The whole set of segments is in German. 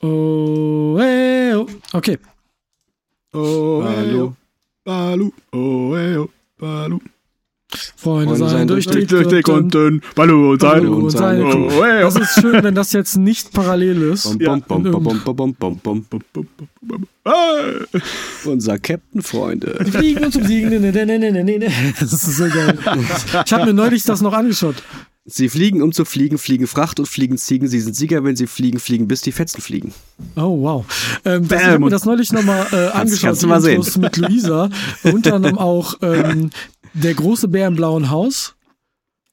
Oh, hey, oh. Okay. Oh, Balu. Balu. Oh, hey, oh, Balu. Freunde, sein sein durch durch dick Durch dick und dünn. Balu und sein. Und seine Oh, hey, oh. Das ist schön, wenn das jetzt nicht parallel ist. Ja. Unser Captain, Freunde. Die fliegen und zum Siegen. Ne, ne, ne, ne, ne, ne, ne. Das ist so geil. Ich habe mir neulich das noch angeschaut. Sie fliegen, um zu fliegen, fliegen Fracht und fliegen Ziegen. Sie sind Sieger, wenn sie fliegen, fliegen, bis die Fetzen fliegen. Oh, wow. Ähm, das, ich habe mir das neulich nochmal äh, angeschaut. kannst du mal sehen. Mit Luisa. Unter anderem auch ähm, Der große Bär im blauen Haus.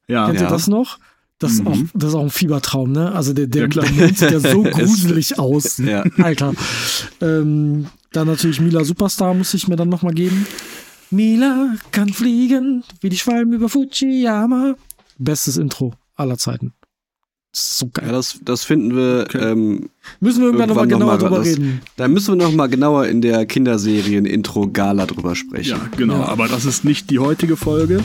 Ja, Kennt Ja. ihr das noch? Das, ist auch, das ist auch ein Fiebertraum, ne? Also der, der, Ja, der Mond sieht ja so gruselig aus. Ja. Alter. Ähm, dann natürlich Mila Superstar muss ich mir dann nochmal geben. Mila kann fliegen, wie die Schwalben über Fujiyama. Bestes Intro aller Zeiten. So geil. Ja, das, das finden wir. Okay. Ähm, Müssen wir irgendwann nochmal genauer noch mal drüber das- reden. da müssen wir noch mal genauer in der Kinderserien-Intro-Gala drüber sprechen. Ja, genau. Ja. Aber das ist nicht die heutige Folge.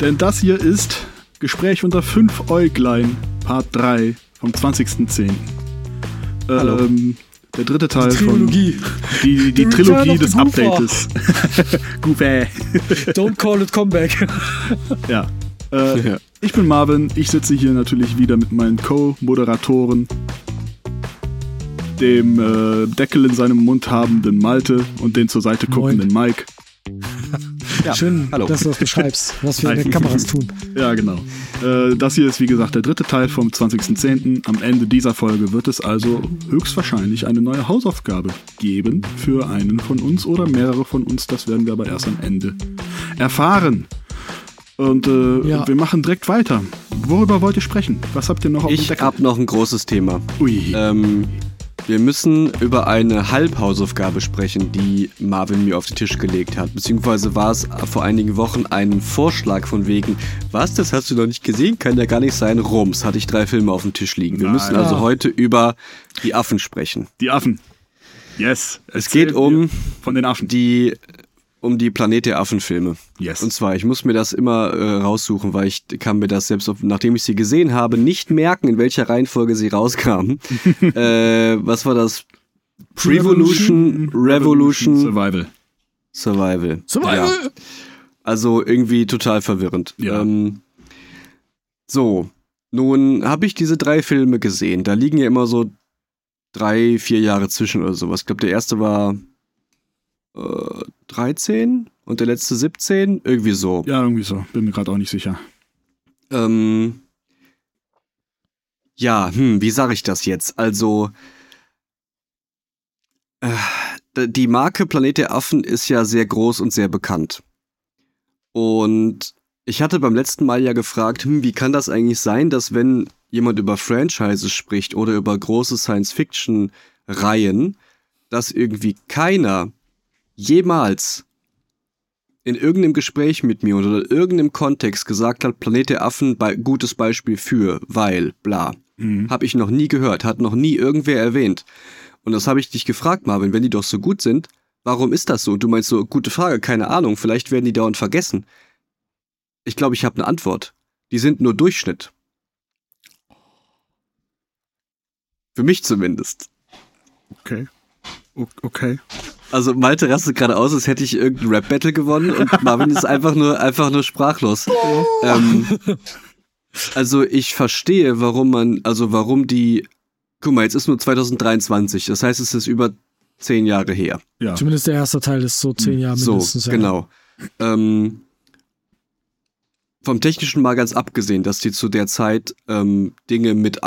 Denn das hier ist Gespräch unter fünf Äuglein, Part 3 vom 20.10. Hallo. Ähm, der dritte Teil Trilogie. von die, die The Trilogie des Goofer. Updates. Goofy. Don't call it comeback. Ja. Äh, Ja. Ich bin Marvin. Ich sitze hier natürlich wieder mit meinen Co-Moderatoren, dem äh, Deckel in seinem Mund habenden Malte und den zur Seite Moin. guckenden Mike. Schön, hallo. dass du das beschreibst, was wir in den. Kameras tun. Ja, genau. Äh, das hier ist wie gesagt der dritte Teil vom 20.10. Am Ende dieser Folge wird es also höchstwahrscheinlich eine neue Hausaufgabe geben für einen von uns oder mehrere von uns. Das werden wir aber erst am Ende erfahren. Und äh, Ja. wir machen direkt weiter. Worüber wollt ihr sprechen? Was habt ihr noch auf dem Ich Deckel? hab noch ein großes Thema. Ui. Ähm, wir müssen über eine Halbhausaufgabe sprechen, die Marvin mir auf den Tisch gelegt hat. Beziehungsweise war es vor einigen Wochen ein Vorschlag von wegen, was, das hast du noch nicht gesehen? Kann ja gar nicht sein. Rums, hatte ich drei Filme auf dem Tisch liegen. Wir Nein. müssen also heute über die Affen sprechen. Die Affen. Yes. Es geht um Von den Affen. die, um die Planet der Affen-Filme. Yes. Und zwar, ich muss mir das immer äh, raussuchen, weil ich kann mir das selbst, auf, nachdem ich sie gesehen habe, nicht merken, in welcher Reihenfolge sie rauskamen. äh, was war das? Prevolution, Revolution, Survival. Survival. Survival! Ja. Also irgendwie total verwirrend. Ja. Ähm, so, nun habe ich diese drei Filme gesehen. Da liegen ja immer so drei, vier Jahre zwischen oder sowas. Ich glaube, der erste war äh, 13 und der letzte 17. Irgendwie so. Ja, irgendwie so. Bin mir gerade auch nicht sicher. Ähm, ja, hm, wie sage ich das jetzt? Also, äh, die Marke Planet der Affen ist ja sehr groß und sehr bekannt. Und ich hatte beim letzten Mal ja gefragt, hm, wie kann das eigentlich sein, dass wenn jemand über Franchises spricht oder über große Science-Fiction-Reihen, dass irgendwie keiner jemals in irgendeinem Gespräch mit mir oder in irgendeinem Kontext gesagt hat, Planet der Affen, bei, gutes Beispiel für, weil, bla. Mhm. Habe ich noch nie gehört, hat noch nie irgendwer erwähnt. Und das habe ich dich gefragt, Marvin, wenn die doch so gut sind, warum ist das so? Und du meinst so, gute Frage, keine Ahnung, vielleicht werden die dauernd vergessen. Ich glaube, ich habe eine Antwort. Die sind nur Durchschnitt. Für mich zumindest. Okay. Okay. Also Malte rastet gerade aus, als hätte ich irgendein Rap-Battle gewonnen und Marvin ist einfach nur, einfach nur sprachlos. Ähm, also ich verstehe, warum man, also warum die, guck mal, jetzt ist nur 2023, das heißt, es ist über zehn Jahre her. Ja. Zumindest der erste Teil ist so zehn Jahre So, mindestens. ja. genau. Ähm, vom Technischen mal ganz abgesehen, dass die zu der Zeit ähm, Dinge mit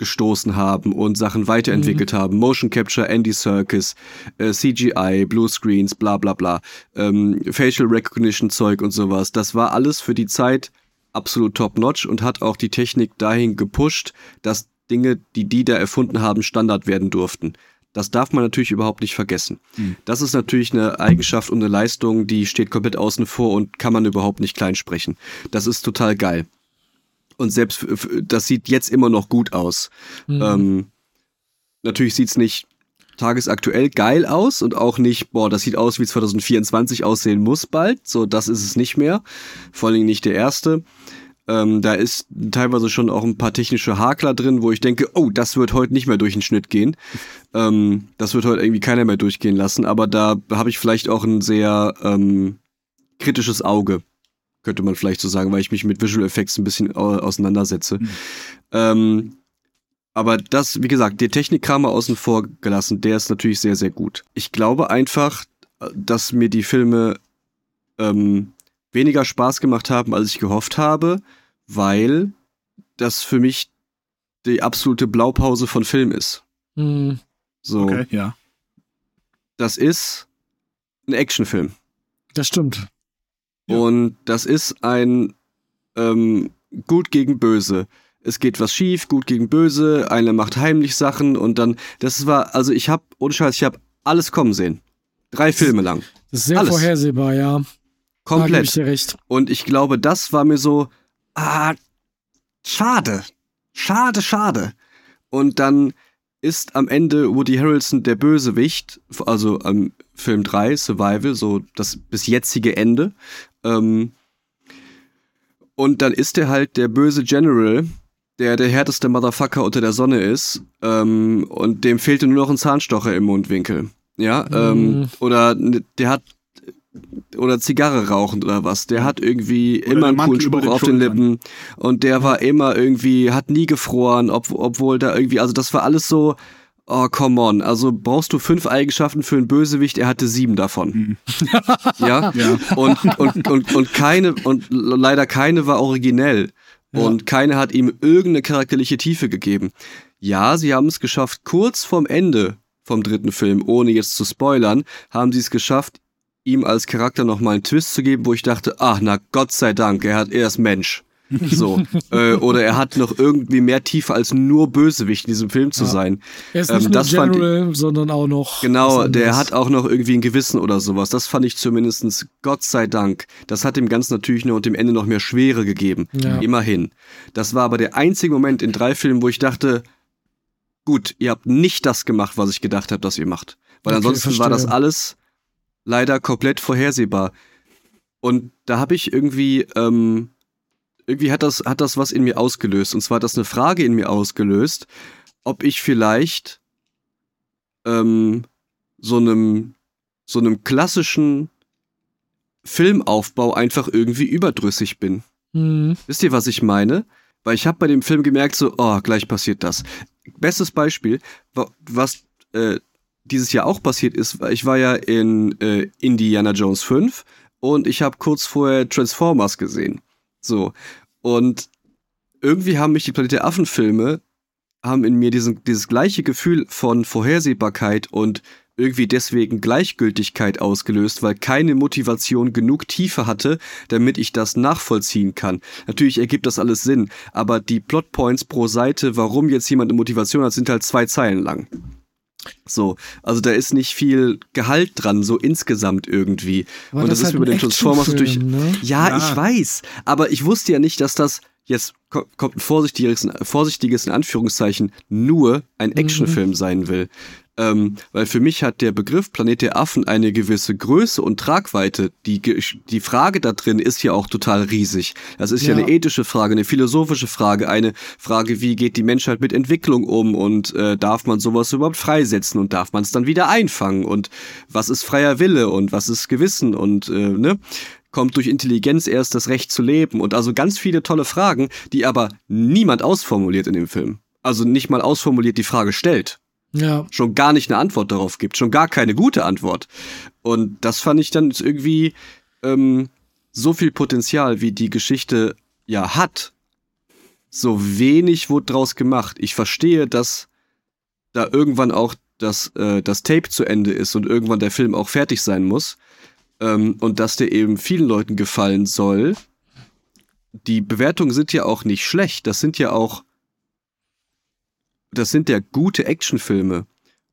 angestoßen haben und Sachen weiterentwickelt haben. Motion Capture, Andy Serkis, äh, CGI, Bluescreens, bla bla bla, ähm, Facial Recognition Zeug und sowas. Das war alles für die Zeit absolut top-notch und hat auch die Technik dahin gepusht, dass Dinge, die die da erfunden haben, Standard werden durften. Das darf man natürlich überhaupt nicht vergessen. Das ist natürlich eine Eigenschaft und eine Leistung, die steht komplett außen vor und kann man überhaupt nicht klein sprechen. Das ist total geil. Und selbst das sieht jetzt immer noch gut aus. Mhm. Ähm, natürlich sieht's nicht tagesaktuell geil aus und auch nicht, boah, das sieht aus, wie 2024 aussehen muss bald. So, das ist es nicht mehr. Vor allen Dingen nicht der erste. Ähm, da ist teilweise schon auch ein paar technische Hakler drin, wo ich denke, oh, das wird heute nicht mehr durch den Schnitt gehen. Ähm, das wird heute irgendwie keiner mehr durchgehen lassen. Aber da habe ich vielleicht auch ein sehr ähm, kritisches Auge, könnte man vielleicht so sagen, weil ich mich mit Visual Effects ein bisschen au auseinandersetze. Mhm. Ähm, aber das, wie gesagt, der Technikkram mal außen vor gelassen, der ist natürlich sehr, sehr gut. Ich glaube einfach, dass mir die Filme ähm, weniger Spaß gemacht haben, als ich gehofft habe, weil das für mich die absolute Blaupause von Film ist. Mhm. So, Okay, ja. das ist ein Actionfilm. Das stimmt. Ja. Und das ist ein ähm, Gut gegen Böse. Es geht was schief, gut gegen böse, einer macht heimlich Sachen und dann, das war, also ich hab, ohne Scheiß, ich hab alles kommen sehen. Drei Filme lang. Das ist sehr Alles. vorhersehbar, ja. Gebe ich Komplett. dir recht. Und ich glaube, das war mir so, ah, schade. Schade, schade. Und dann ist am Ende Woody Harrelson der Bösewicht, also am Film 3, Survival, so das bis jetzige Ende. Ähm, und dann ist er halt der böse General, der der härteste Motherfucker unter der Sonne ist. Ähm, und dem fehlte nur noch ein Zahnstocher im Mundwinkel. Ja, ähm, Mhm. oder der hat oder Zigarre rauchend oder was. Der hat irgendwie Oder immer einen coolen Spruch den auf den. Lippen. Und der war immer irgendwie, hat nie gefroren, ob, obwohl da irgendwie, also das war alles so, oh, come on. Also brauchst du fünf Eigenschaften für einen Bösewicht, er hatte sieben davon. ja? Ja. Und, und, und, und keine, und leider keine war originell. Und keine hat ihm irgendeine charakterliche Tiefe gegeben. Ja, sie haben es geschafft, kurz vorm Ende vom dritten Film, ohne jetzt zu spoilern, haben sie es geschafft, ihm als Charakter nochmal einen Twist zu geben, wo ich dachte, ach, na Gott sei Dank, er hat, er ist Mensch. So. äh, oder er hat noch irgendwie mehr Tiefe als nur Bösewicht in diesem Film zu Ja. sein. Er ist Ähm, nicht nur das fand ich- General, sondern auch noch. Genau, der hat auch noch irgendwie ein Gewissen oder sowas. Das fand ich zumindestens Gott sei Dank. Das hat dem Ganzen natürlich nur und dem Ende noch mehr Schwere gegeben. Ja. Immerhin. Das war aber der einzige Moment in drei Filmen, wo ich dachte, gut, ihr habt nicht das gemacht, was ich gedacht habe, dass ihr macht. Weil Okay, ansonsten war das alles leider komplett vorhersehbar. Und da habe ich irgendwie, ähm, irgendwie hat das, hat das was in mir ausgelöst. Und zwar hat das eine Frage in mir ausgelöst, ob ich vielleicht ähm, so einem, so einem klassischen Filmaufbau einfach irgendwie überdrüssig bin. Mhm. Wisst ihr, was ich meine? Weil ich habe bei dem Film gemerkt, so, oh, gleich passiert das. Bestes Beispiel, wa- was äh, dieses Jahr auch passiert ist, ich war ja in äh, Indiana Jones 5 und ich habe kurz vorher Transformers gesehen. So. Und irgendwie haben mich die Planet der Affen-Filme, haben in mir diesen, dieses gleiche Gefühl von Vorhersehbarkeit und irgendwie deswegen Gleichgültigkeit ausgelöst, weil keine Motivation genug Tiefe hatte, damit ich das nachvollziehen kann. Natürlich ergibt das alles Sinn, aber die Plotpoints pro Seite, warum jetzt jemand eine Motivation hat, sind halt zwei Zeilen lang. So, also da ist nicht viel Gehalt dran, so insgesamt irgendwie. Aber Und das, ist halt mir bei ein den Transformers natürlich. Ne? Ja, Ja. ich weiß. Aber ich wusste ja nicht, dass das jetzt ko- kommt ein vorsichtiges, vorsichtiges in Anführungszeichen nur ein Actionfilm sein will. Ähm, weil für mich hat der Begriff Planet der Affen eine gewisse Größe und Tragweite. Die, die Frage da drin ist ja auch total riesig. Das ist ja, Ja. eine ethische Frage, eine philosophische Frage, eine Frage, wie geht die Menschheit mit Entwicklung um und äh, darf man sowas überhaupt freisetzen und darf man es dann wieder einfangen und was ist freier Wille und was ist Gewissen und äh, ne? kommt durch Intelligenz erst das Recht zu leben und also ganz viele tolle Fragen, die aber niemand ausformuliert in dem Film. Also nicht mal ausformuliert die Frage stellt Ja. schon gar nicht eine Antwort darauf gibt, schon gar keine gute Antwort. Und das fand ich dann irgendwie ähm, so viel Potenzial, wie die Geschichte ja hat. So wenig wurde draus gemacht. Ich verstehe, dass da irgendwann auch das, äh, das Tape zu Ende ist und irgendwann der Film auch fertig sein muss. Ähm, und dass der eben vielen Leuten gefallen soll. Die Bewertungen sind ja auch nicht schlecht. Das sind ja auch das sind ja gute Actionfilme.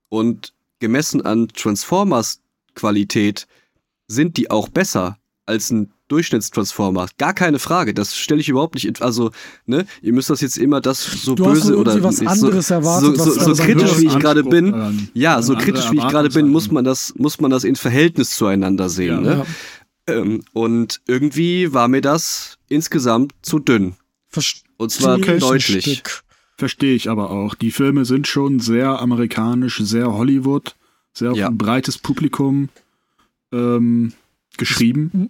Und gemessen an Transformers Qualität sind die auch besser als ein Durchschnittstransformer. Gar keine Frage. Das stelle ich überhaupt nicht also, ne, ihr müsst das jetzt immer das so Du böse oder was so, anderes erwartet, so, was so, du so aber kritisch wie ich gerade bin. Ja, so kritisch wie ich gerade bin, muss man das muss man das in Verhältnis zueinander sehen, Ja. ne? Ja. Ähm, und irgendwie war mir das insgesamt zu dünn. Verstehe Und zwar deutlich. Stück. Verstehe ich aber auch. Die Filme sind schon sehr amerikanisch, sehr Hollywood, sehr auf Ja. ein breites Publikum ähm, geschrieben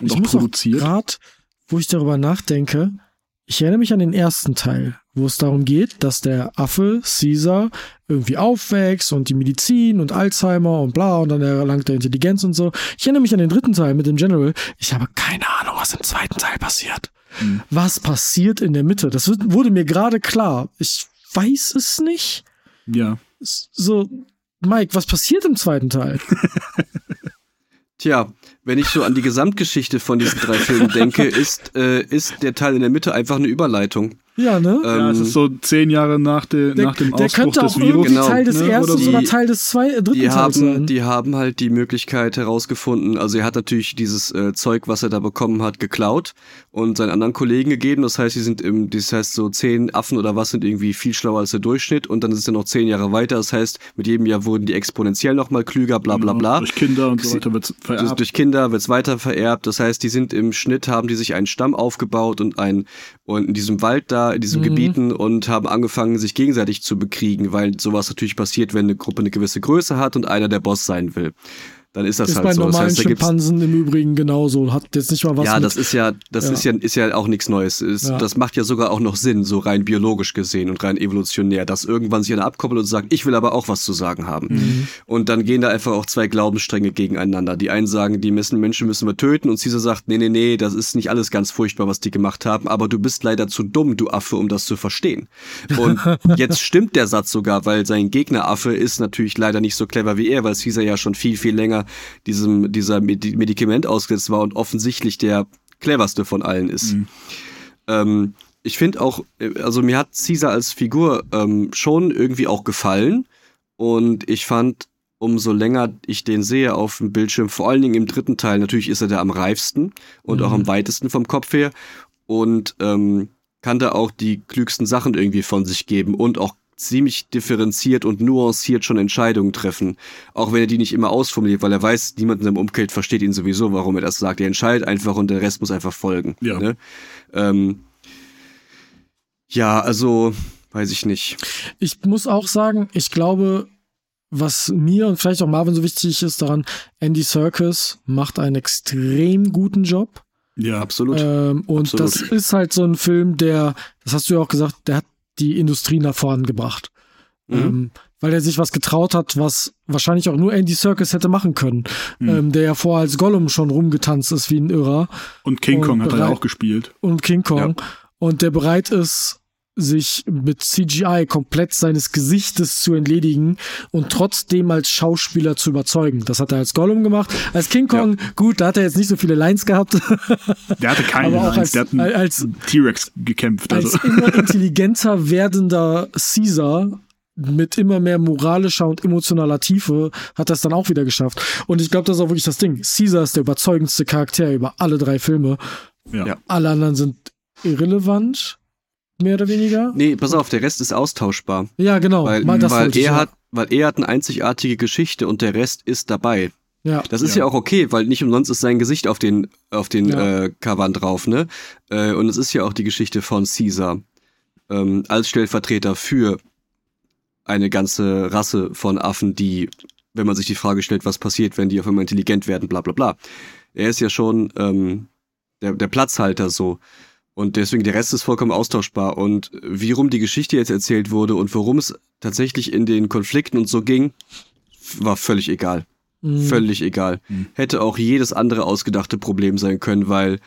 und Ich auch muss produziert. gerade, wo ich darüber nachdenke, ich erinnere mich an den ersten Teil, wo es darum geht, dass der Affe Caesar irgendwie aufwächst und die Medizin und Alzheimer und bla und dann erlangt er Intelligenz und so. Ich erinnere mich an den dritten Teil mit dem General. Ich habe keine Ahnung, was im zweiten Teil passiert. Hm. Was passiert in der Mitte? Das wurde mir gerade klar. Ich weiß es nicht. Ja. So, Mike, was passiert im zweiten Teil? Tja, wenn ich so an die Gesamtgeschichte von diesen drei Filmen denke, ist, äh, ist der Teil in der Mitte einfach eine Überleitung. Ja, ne? ja, es Ähm, ist so zehn Jahre nach, de, der, nach dem der Ausbruch könnte des auch Virus. irgendwie Genau, Teil des ne, ersten oder so. oder Die- Teil des zwei, äh, dritten Die Teils haben, sein. die haben halt die Möglichkeit herausgefunden, also er hat natürlich dieses äh, Zeug, was er da bekommen hat, geklaut und seinen anderen Kollegen gegeben. Das heißt, die sind im, das heißt, so zehn Affen oder was sind irgendwie viel schlauer als der Durchschnitt und dann ist er noch zehn Jahre weiter. Das heißt, mit jedem Jahr wurden die exponentiell nochmal klüger, bla bla bla. Durch Kinder und so Sie- weiter wird Das, vererbt. durch Kinder wird's weiter vererbt. Das heißt, die sind im Schnitt, haben die sich einen Stamm aufgebaut und ein und in diesem Wald da, in diesen Mhm. Gebieten und haben angefangen, sich gegenseitig zu bekriegen, weil sowas natürlich passiert, wenn eine Gruppe eine gewisse Größe hat und einer der Boss sein will. Dann ist das ist halt bei so. Das normalen heißt, da gibt's Schimpansen im Übrigen genauso. Hat jetzt nicht mal was ja, das ist ja, das Ja. ist ja, ist ja auch nichts Neues. Ist, Ja. Das macht ja sogar auch noch Sinn, so rein biologisch gesehen und rein evolutionär, dass irgendwann sich einer abkoppelt und sagt, ich will aber auch was zu sagen haben. Mhm. Und dann gehen da einfach auch zwei Glaubensstränge gegeneinander. Die einen sagen, die müssen Menschen müssen wir töten und Caesar sagt, nee, nee, nee, das ist nicht alles ganz furchtbar, was die gemacht haben, aber du bist leider zu dumm, du Affe, um das zu verstehen. Und jetzt stimmt der Satz sogar, weil sein Gegner Affe ist natürlich leider nicht so clever wie er, weil Caesar ja schon viel, viel länger diesem, dieser Medi Medikament ausgesetzt war und offensichtlich der cleverste von allen ist. Ähm, ich finde auch, äh, also mir hat Caesar als Figur ähm, schon irgendwie auch gefallen. Und ich fand, umso länger ich den sehe auf dem Bildschirm, vor allen Dingen im dritten Teil, natürlich ist er der am reifsten und auch am weitesten vom Kopf her. Und ähm, kann da auch die klügsten Sachen irgendwie von sich geben und auch ziemlich differenziert und nuanciert schon Entscheidungen treffen. Auch wenn er die nicht immer ausformuliert, weil er weiß, niemand in seinem Umfeld versteht ihn sowieso, warum er das sagt. Er entscheidet einfach und der Rest muss einfach folgen. Ja. Ne? Ähm, ja, also weiß ich nicht. Ich muss auch sagen, ich glaube, was mir und vielleicht auch Marvin so wichtig ist daran, Andy Serkis macht einen extrem guten Job. ja, Absolut. Ähm, und Absolut. das ist halt so ein Film, der, das hast du ja auch gesagt, der hat die Industrie nach vorn gebracht. Mhm. Ähm, weil er sich was getraut hat, was wahrscheinlich auch nur Andy Serkis hätte machen können. Mhm. Ähm, der ja vorher als Gollum schon rumgetanzt ist wie ein Irrer. und King und Kong hat er ja auch gespielt. und King Kong und der bereit ist, sich mit CGI komplett seines Gesichtes zu entledigen und trotzdem als Schauspieler zu überzeugen. Das hat er als Gollum gemacht. Als King Kong, gut, da hat er jetzt nicht so viele Lines gehabt, Der hatte keine aber auch Lines, als, der hat als, T-Rex gekämpft. Also. als immer intelligenter werdender Caesar mit immer mehr moralischer und emotionaler Tiefe hat er es dann auch wieder geschafft. Und ich glaube, das ist auch wirklich das Ding. Caesar ist der überzeugendste Charakter über alle drei Filme. ja. Ja. Alle anderen sind irrelevant, mehr oder weniger. Nee, pass auf, der Rest ist austauschbar. Ja, genau. Weil, Mal das weil, er hat, weil er hat eine einzigartige Geschichte und der Rest ist dabei. Ja. Das ist ja. Ja. auch okay, weil nicht umsonst ist sein Gesicht auf den, auf den Ja. äh, Covern drauf, ne? Äh, und es ist ja auch die Geschichte von Caesar ähm, als Stellvertreter für eine ganze Rasse von Affen, die, wenn man sich die Frage stellt, was passiert, wenn die auf einmal intelligent werden, bla bla bla. Er ist ja schon ähm, der, der Platzhalter so. Und deswegen, der Rest ist vollkommen austauschbar. Und wie rum die Geschichte jetzt erzählt wurde und worum es tatsächlich in den Konflikten und so ging, war völlig egal. Mhm. Völlig egal. Mhm. Hätte auch jedes andere ausgedachte Problem sein können, weil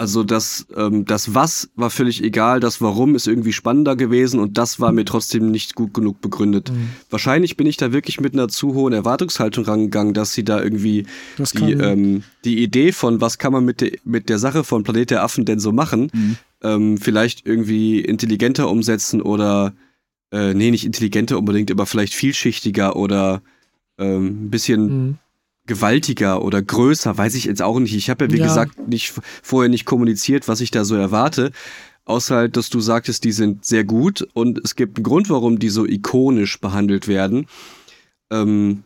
also das, ähm, das Was war völlig egal, das Warum ist irgendwie spannender gewesen und das war mir trotzdem nicht gut genug begründet. Mhm. Wahrscheinlich bin ich da wirklich mit einer zu hohen Erwartungshaltung rangegangen, dass sie da irgendwie Das die, ähm, die Idee von, was kann man mit, de, mit der Sache von Planet der Affen denn so machen, Mhm. ähm, vielleicht irgendwie intelligenter umsetzen oder, äh, nee, nicht intelligenter unbedingt, aber vielleicht vielschichtiger oder ähm, ein bisschen Mhm. Gewaltiger oder größer, weiß ich jetzt auch nicht. Ich habe ja, wie Ja. gesagt, nicht vorher nicht kommuniziert, was ich da so erwarte. Außer halt, dass du sagtest, die sind sehr gut und es gibt einen Grund, warum die so ikonisch behandelt werden. Ähm,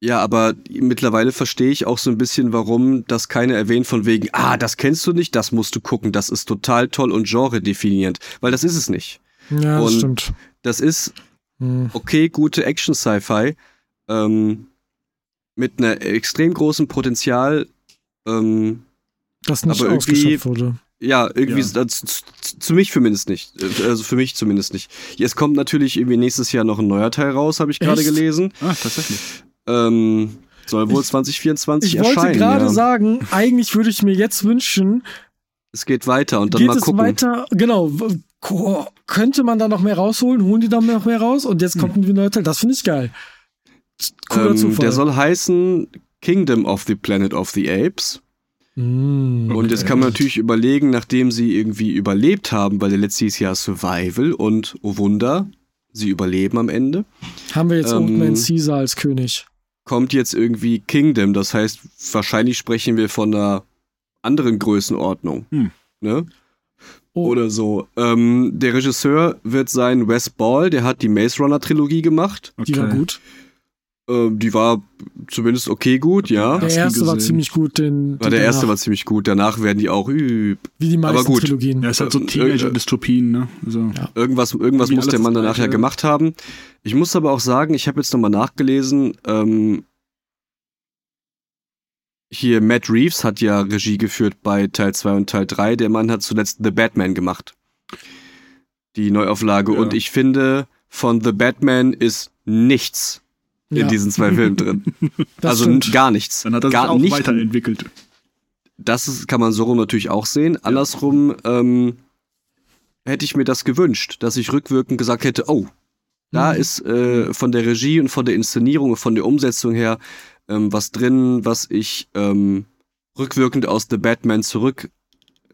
Ja, aber mittlerweile verstehe ich auch so ein bisschen, warum das keiner erwähnt von wegen, ah, das kennst du nicht, das musst du gucken, das ist total toll und genre definierend, weil das ist es nicht. Ja, das Und- stimmt. Das ist Hm. okay, gute Action-Sci-Fi ähm, mit einer extrem großen Potenzial. Ähm, Das nicht aber irgendwie- ausgeschöpft wurde. ja, irgendwie Ja. äh, zu, zu, zu mich zumindest nicht. Also für mich zumindest nicht. Es kommt natürlich irgendwie nächstes Jahr noch ein neuer Teil raus, habe ich gerade gelesen. Ah, tatsächlich. Ähm, soll wohl Ich- 2024 Ich wollte erscheinen. gerade ja. sagen, eigentlich würde ich mir jetzt wünschen, Es geht weiter und dann geht mal es gucken. weiter, genau, könnte man da noch mehr rausholen, holen die da noch mehr raus und jetzt kommt ein neuer Teil, das finde ich geil. Cooler Ähm, Zufall. der soll heißen Kingdom of the Planet of the Apes. Mm. Und jetzt kann man natürlich überlegen, nachdem sie irgendwie überlebt haben, weil der letzte hieß ja Survival und oh Wunder, sie überleben am Ende, Haben wir jetzt ähm, Old Man Caesar als König. kommt jetzt irgendwie Kingdom. Das heißt, wahrscheinlich sprechen wir von einer anderen Größenordnung. Hm. Ne? Oh, Oder so. Ähm, der Regisseur wird sein Wes Ball, der hat die Maze Runner Trilogie gemacht. Okay. die war gut. Ähm, die war zumindest okay gut, ja. Der erste war ziemlich gut, den, War den der erste danach, war ziemlich gut, danach werden die auch üb. wie die meisten aber gut. Trilogien. Ja, ist halt so Äh, Teenager-Dystopien, ne? So. Ja. Irgendwas, irgendwas muss der Mann danach ja gemacht haben. Ich muss aber auch sagen, ich habe jetzt nochmal nachgelesen, ähm, hier Matt Reeves hat ja Regie geführt bei Teil 2 und Teil 3. Der Mann hat zuletzt The Batman gemacht. Die Neuauflage. Ja. Und ich finde, von The Batman ist nichts in Ja, diesen zwei Filmen drin. das also stimmt. gar nichts. Dann hat er sich gar auch nicht, weiterentwickelt. Das ist, kann man so rum natürlich auch sehen. Andersrum ähm, hätte ich mir das gewünscht, dass ich rückwirkend gesagt hätte, oh, da Mhm. ist äh, von der Regie und von der Inszenierung und von der Umsetzung her ähm, was drin, was ich ähm, rückwirkend aus The Batman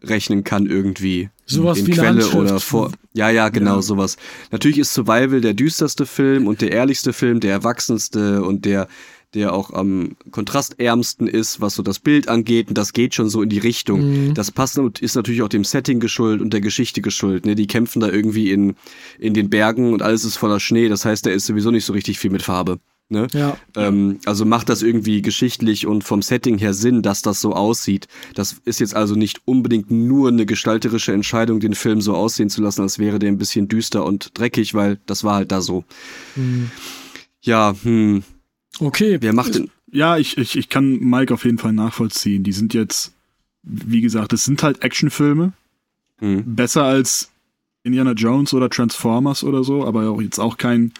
zurückrechnen kann irgendwie. Sowas in wie Quelle oder vor. Ja, ja, genau, Ja. sowas. Natürlich ist Survival der düsterste Film und der ehrlichste Film, der erwachsenste und der, der auch am kontrastärmsten ist, was so das Bild angeht. Und das geht schon so in die Richtung. Mhm. Das passt und ist natürlich auch dem Setting geschuldet und der Geschichte geschuldet. Ne? Die kämpfen da irgendwie in, in den Bergen und alles ist voller Schnee. Das heißt, da ist sowieso nicht so richtig viel mit Farbe. Ne? Ja, Ähm, also macht das irgendwie geschichtlich und vom Setting her Sinn, dass das so aussieht. Das ist jetzt also nicht unbedingt nur eine gestalterische Entscheidung, den Film so aussehen zu lassen, als wäre der ein bisschen düster und dreckig, weil das war halt da so. Mhm. Ja, hm, okay. wer macht denn? Ja, ich, ich, ich kann Mike auf jeden Fall nachvollziehen. Die sind jetzt, wie gesagt, es sind halt Actionfilme. Hm. Besser als Indiana Jones oder Transformers oder so, aber auch jetzt auch kein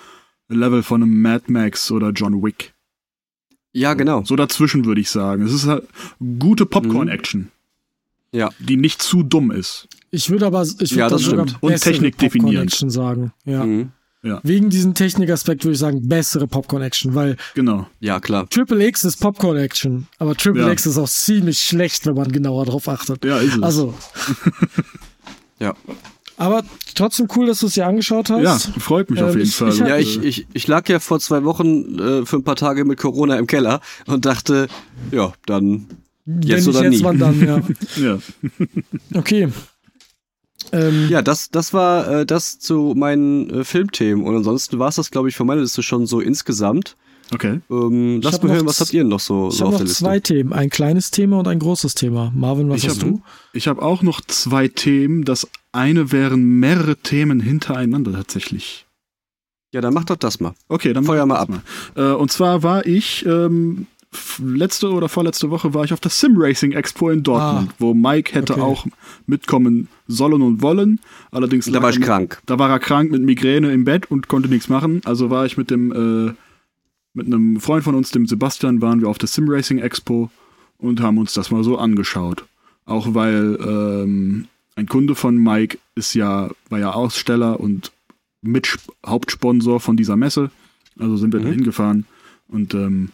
Level von einem Mad Max oder John Wick. Ja, genau. So dazwischen würde ich sagen. Es ist halt gute Popcorn-Action, Ja. die nicht zu dumm ist. Ich würde aber, ich würde Ja, da das sogar stimmt. Und bessere Technik. Popcorn-Action sagen. Ja. Mhm. Wegen diesem Technikaspekt würde ich sagen, bessere Popcorn-Action, weil Genau. Ja, klar. Triple X ist Popcorn-Action, aber Triple Ja. X ist auch ziemlich schlecht, wenn man genauer drauf achtet. Ja, ist es. Also. Ja. Aber trotzdem cool, dass du es dir angeschaut hast. ja, freut mich auf Ähm, jeden ich- Fall. ich Ja, ich, ich, ich lag ja vor zwei Wochen äh, für ein paar Tage mit Corona im Keller und dachte, ja, dann Wenn jetzt nicht oder jetzt, nie. wann dann, ja. ja. Okay. Ähm, Ja, das, das war äh, das zu meinen äh, Filmthemen. Und ansonsten war es das, glaube ich, für meine Liste schon so insgesamt. Okay. Ähm, hab mal hören, was habt ihr denn noch so, ich so habe auf noch der Liste? zwei Themen. Ein kleines Thema und ein großes Thema. Marvin, was Ich hast hab- du? Ich habe auch noch zwei Themen. Das eine wären mehrere Themen hintereinander tatsächlich. Ja, dann mach doch das mal. Okay, dann Feuer mal das mal. Äh, und zwar war ich ähm, letzte oder vorletzte Woche war ich auf der Sim Racing Expo in Dortmund, Ah. wo Mike hätte Okay. auch mitkommen sollen und wollen. Allerdings Da war er ich krank. Da war er krank mit Migräne im Bett und konnte nichts machen. Also war ich mit dem äh, mit einem Freund von uns, dem Sebastian, waren wir auf der Sim Racing Expo und haben uns das mal so angeschaut. Auch weil ähm, ein Kunde von Mike ist ja, war ja Aussteller und mit Hauptsponsor von dieser Messe. Also sind wir Mhm. da hingefahren und ähm,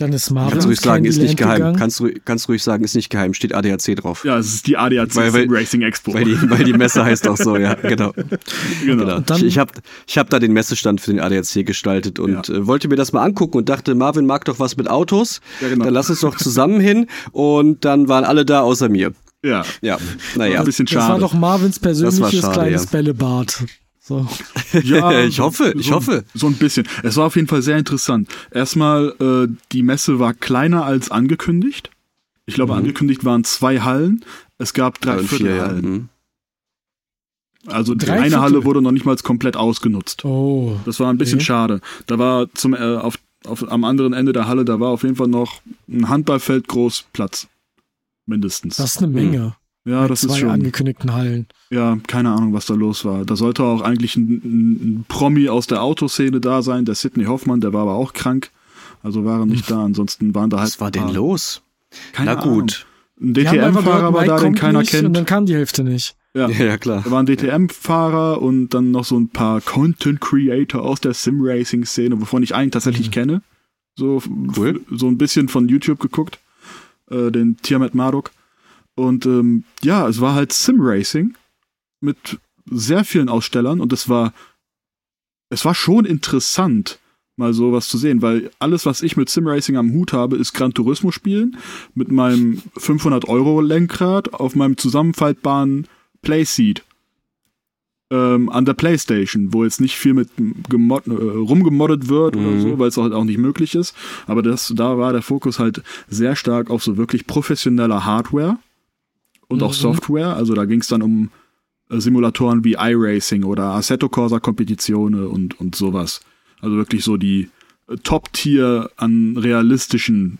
Dann ist Marvin Kannst du ruhig sagen, ist nicht geheim. gegangen. Kannst du, kannst du ruhig sagen, ist nicht geheim. Steht ADAC drauf. ja, es ist die ADAC Weil- weil- Racing Expo. Weil, die, weil die Messe heißt auch so, ja, genau. genau. genau. dann- ich ich habe ich hab da den Messestand für den ADAC gestaltet und Ja. äh, wollte mir das mal angucken und dachte, Marvin mag doch was mit Autos. Ja, genau. Dann lass uns doch zusammen hin. Und dann waren alle da außer mir. Ja, Ja, naja. ein bisschen Das war schade. doch Marvins persönliches schade, kleines ja. Bällebad. So. Ja, ich hoffe, ich so, hoffe. So ein bisschen. Es war auf jeden Fall sehr interessant. Erstmal, äh, die Messe war kleiner als angekündigt. Ich glaube, Mhm. angekündigt waren zwei Hallen. Es gab drei Drei und vier, ja. Viertelhallen. Mhm. Also die Drei eine Viertel? Halle wurde noch nicht mal komplett ausgenutzt. Oh. Das war ein bisschen Okay. schade. Da war zum äh, auf, auf, am anderen Ende der Halle, da war auf jeden Fall noch ein Handballfeld groß Platz. Mindestens. Das ist eine Menge. ja, Mit das zwei ist schon. angekündigten Hallen. Ja, keine Ahnung, was da los war. Da sollte auch eigentlich ein, ein, ein Promi aus der Autoszene da sein, der Sidney Hoffmann, der war aber auch krank. Also war er nicht da. Ansonsten waren da halt. Was war ein denn los? Keine Na Ahnung. gut. Ein Die haben einfach DTM-Fahrer war da, den keiner nicht Und kennt. dann kam die Hälfte nicht. Ja. Ja, ja, klar. Da waren DTM-Fahrer und dann noch so ein paar Content-Creator aus der Sim-Racing-Szene, wovon ich einen tatsächlich Mhm. kenne. So, Cool. so ein bisschen von YouTube geguckt. Äh, den Tiamat Marduk. Und ähm, ja, es war halt Sim-Racing mit sehr vielen Ausstellern und es war, es war schon interessant, mal sowas zu sehen, weil alles, was ich mit Sim-Racing am Hut habe, ist Gran Turismo spielen mit meinem 500-Euro-Lenkrad auf meinem zusammenfaltbaren Playseat ähm, an der Playstation, wo jetzt nicht viel mit gemod äh, rumgemoddet wird oder Mhm. so, weil es halt auch nicht möglich ist. Aber das, da war der Fokus halt sehr stark auf so wirklich professioneller Hardware und auch Mhm. Software. Also da ging es dann um äh, Simulatoren wie iRacing oder Assetto Corsa Competizione und, und sowas. Also wirklich so die äh, Top-Tier an realistischen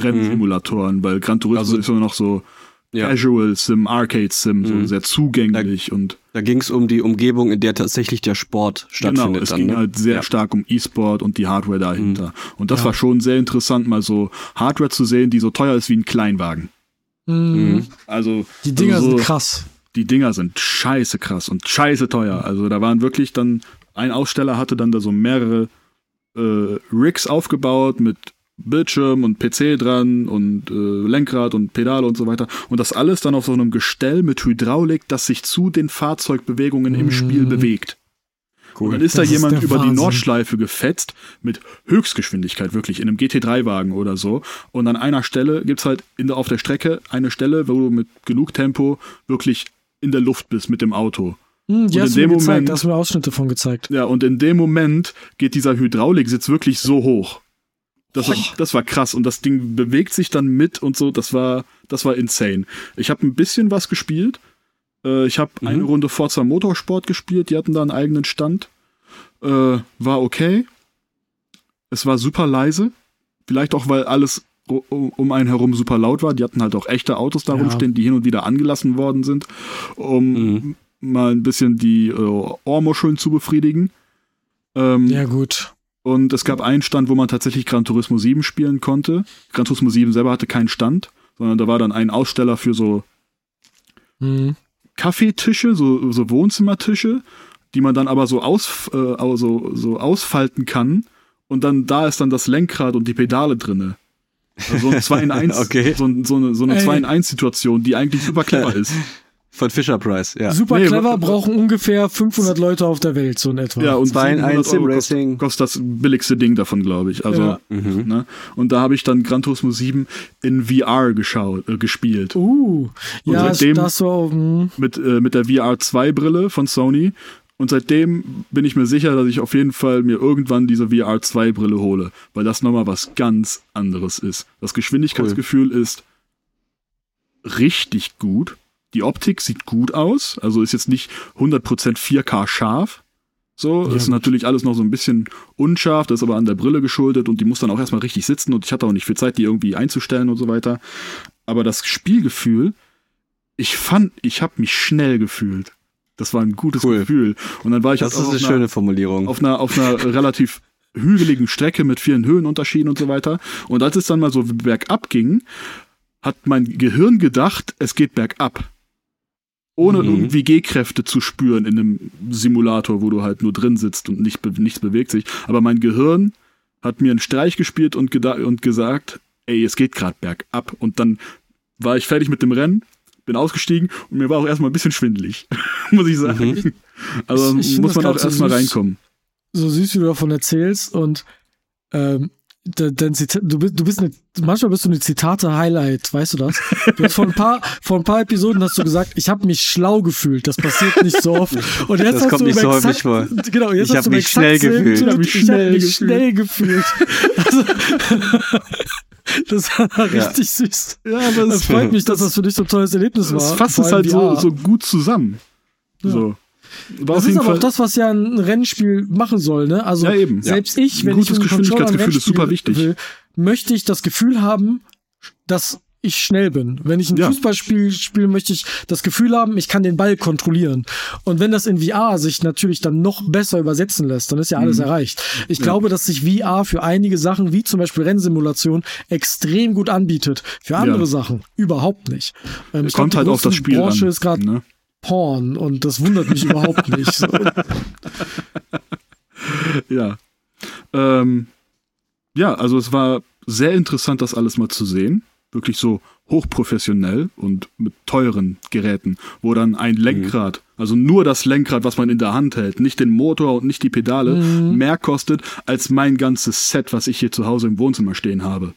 Rennsimulatoren, weil Gran Turismo Also- ist immer noch so Ja. Casual Sim, Arcade Sim, so Mhm. sehr zugänglich und Da ging es um die Umgebung, in der tatsächlich der Sport genau, stattfindet. es dann, ging ne? halt sehr ja. stark um E-Sport und die Hardware dahinter. Und das Ja. war schon sehr interessant, mal so Hardware zu sehen, die so teuer ist wie ein Kleinwagen. Mhm. Mhm. Also Die Dinger also so, sind krass. die Dinger sind scheiße krass und scheiße teuer. Also da waren wirklich dann, ein Aussteller hatte dann da so mehrere äh, Rigs aufgebaut mit Bildschirm und PC dran und äh, Lenkrad und Pedale und so weiter. Und das alles dann auf so einem Gestell mit Hydraulik, das sich zu den Fahrzeugbewegungen im Mhm. Spiel bewegt. Und dann ist Das da ist jemand der über die Wahnsinn. Nordschleife gefetzt mit Höchstgeschwindigkeit, wirklich in einem GT3-Wagen oder so. Und an einer Stelle gibt's halt in der, auf der Strecke eine Stelle, wo du mit genug Tempo wirklich in der Luft bist mit dem Auto. Hm, die Und hast in mir dem gezeigt, Moment- da hast du mir Ausschnitte von gezeigt. Ja, und in dem Moment geht dieser Hydrauliksitz wirklich so hoch. Das war, das war krass und das Ding bewegt sich dann mit und so. Das war, das war insane. Ich habe ein bisschen was gespielt. Äh, ich habe Mhm. eine Runde Forza Motorsport gespielt. Die hatten da einen eigenen Stand. Äh, war okay. Es war super leise. Vielleicht auch, weil alles um einen herum super laut war. Die hatten halt auch echte Autos da Ja. rumstehen, die hin und wieder angelassen worden sind, um Mhm. mal ein bisschen die äh, Ohrmuscheln zu befriedigen. Ähm, Ja, gut. Und es gab einen Stand, wo man tatsächlich Gran Turismo 7 spielen konnte. Gran Turismo 7 selber hatte keinen Stand, sondern da war dann ein Aussteller für so Hm. Kaffeetische, so, so Wohnzimmertische, die man dann aber so, aus, äh, so, so ausfalten kann. Und dann da ist dann das Lenkrad und die Pedale drinne. Also so ein 2 in 1, Okay. so, so eine, so eine Ey. 2 in 1 Situation, die eigentlich super clever ist. Von Fisher Price, ja. Super Nee, clever, brauchen ungefähr 500 Leute auf der Welt, so in etwa. Ja, und 2 in 1 700 Euro Sim kostet, Racing. kostet das billigste Ding davon, glaube ich. Also, Ja. Mhm. ne? Und da habe ich dann Gran Turismo 7 in VR geschaut, äh, gespielt. Uh, Und ja, seitdem- das war, hm. mit, äh, mit der VR 2 Brille von Sony. Und seitdem bin ich mir sicher, dass ich auf jeden Fall mir irgendwann diese VR 2 Brille hole, weil das nochmal was ganz anderes ist. Das Geschwindigkeitsgefühl ist richtig gut. Die Optik sieht gut aus, also ist jetzt nicht 100% 4K scharf. So, Ja, ist gut. natürlich alles noch so ein bisschen unscharf, das ist aber an der Brille geschuldet und die muss dann auch erstmal richtig sitzen und ich hatte auch nicht viel Zeit, die irgendwie einzustellen und so weiter. Aber das Spielgefühl, ich fand, ich habe mich schnell gefühlt. Das war ein gutes Cool. Gefühl. Und dann war ich Das ist auch eine schöne einer, Formulierung. auf einer auf einer relativ hügeligen Strecke mit vielen Höhenunterschieden und so weiter. Und als es dann mal so bergab ging, hat mein Gehirn gedacht, es geht bergab. Ohne Mhm. irgendwie G-Kräfte zu spüren in einem Simulator, wo du halt nur drin sitzt und nicht, nichts bewegt sich. Aber mein Gehirn hat mir einen Streich gespielt und, und gesagt, ey, es geht gerade bergab. Und dann war ich fertig mit dem Rennen, bin ausgestiegen und mir war auch erstmal ein bisschen schwindelig, muss ich sagen. Mhm. Also Ich- ich muss man auch so erstmal süß. reinkommen. so süß, wie du davon erzählst. Und ähm, dein Zita du bist, du bist eine, manchmal bist du eine Zitate-Highlight, weißt du das? Du hast vor ein paar, vor ein paar Episoden hast du gesagt, ich habe mich schlau gefühlt. Das passiert nicht so oft. Und jetzt Das hast kommt du nicht so häufig exakt, vor. Genau, jetzt Ich hast hab du mich schnell gefühlt. Ich hab mich Ich habe schnell mich gefühlt. schnell gefühlt. Also, das war richtig süß. Ja, aber Das freut mich, dass das für dich so ein tolles Erlebnis war. Es fasst es halt so, so gut zusammen. Ja. So. War Das ist aber Fall, auch das, was ja ein Rennspiel machen soll, ne? Also Ja, eben. selbst Ja. ich, Ein wenn gutes ich ein Geschwindigkeitsgefühl ist super wichtig. will, möchte ich das Gefühl haben, dass ich schnell bin. Wenn ich ein Ja. Fußballspiel spiele, möchte ich das Gefühl haben, ich kann den Ball kontrollieren. Und wenn das in VR sich natürlich dann noch besser übersetzen lässt, dann ist ja alles Mhm. erreicht. Ich glaube, dass sich VR für einige Sachen, wie zum Beispiel Rennsimulation, extrem gut anbietet. Für andere Ja. Sachen überhaupt nicht. Ähm, kommt glaub, halt auf das Spiel Branche an. ist gerade Ne? Porn und das wundert mich überhaupt nicht. So. Ja. Ähm, ja, also es war sehr interessant, das alles mal zu sehen. Wirklich so hochprofessionell und mit teuren Geräten, wo dann ein Lenkrad, also nur das Lenkrad, was man in der Hand hält, nicht den Motor und nicht die Pedale, Mhm. mehr kostet als mein ganzes Set, was ich hier zu Hause im Wohnzimmer stehen habe.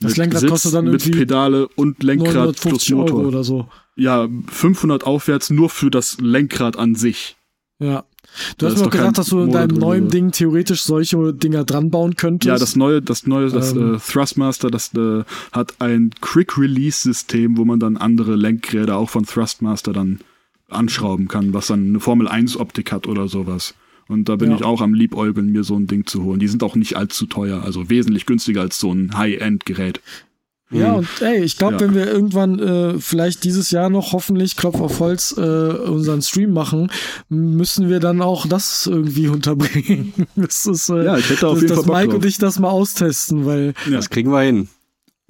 Das Mit Lenkrad Sitz, kostet dann mit irgendwie Pedale und Lenkrad plus 950 Euro Motor. oder so. Ja, 500 aufwärts nur für das Lenkrad an sich. Ja. Du Da hast mir doch gesagt, kein dass du in Motor deinem neuen oder? Ding theoretisch solche Dinger dran bauen könntest. Ja, das neue, das neue, das Ähm. äh, Thrustmaster, das äh, hat ein Quick-Release-System, wo man dann andere Lenkräder auch von Thrustmaster dann anschrauben kann, was dann eine Formel 1-Optik hat oder sowas. Und da bin Ja. ich auch am Liebäugeln, mir so ein Ding zu holen. Die sind auch nicht allzu teuer, also wesentlich günstiger als so ein High-End-Gerät. Ja, Mhm. und ey, ich glaube, Ja. wenn wir irgendwann äh, vielleicht dieses Jahr noch hoffentlich Klopf auf Holz äh, unseren Stream machen, müssen wir dann auch das irgendwie unterbringen. das ist, äh, Ja, ich hätte auf dass, jeden dass Fall Bock Mike drauf. und ich das mal austesten, weil Ja, Das kriegen wir hin.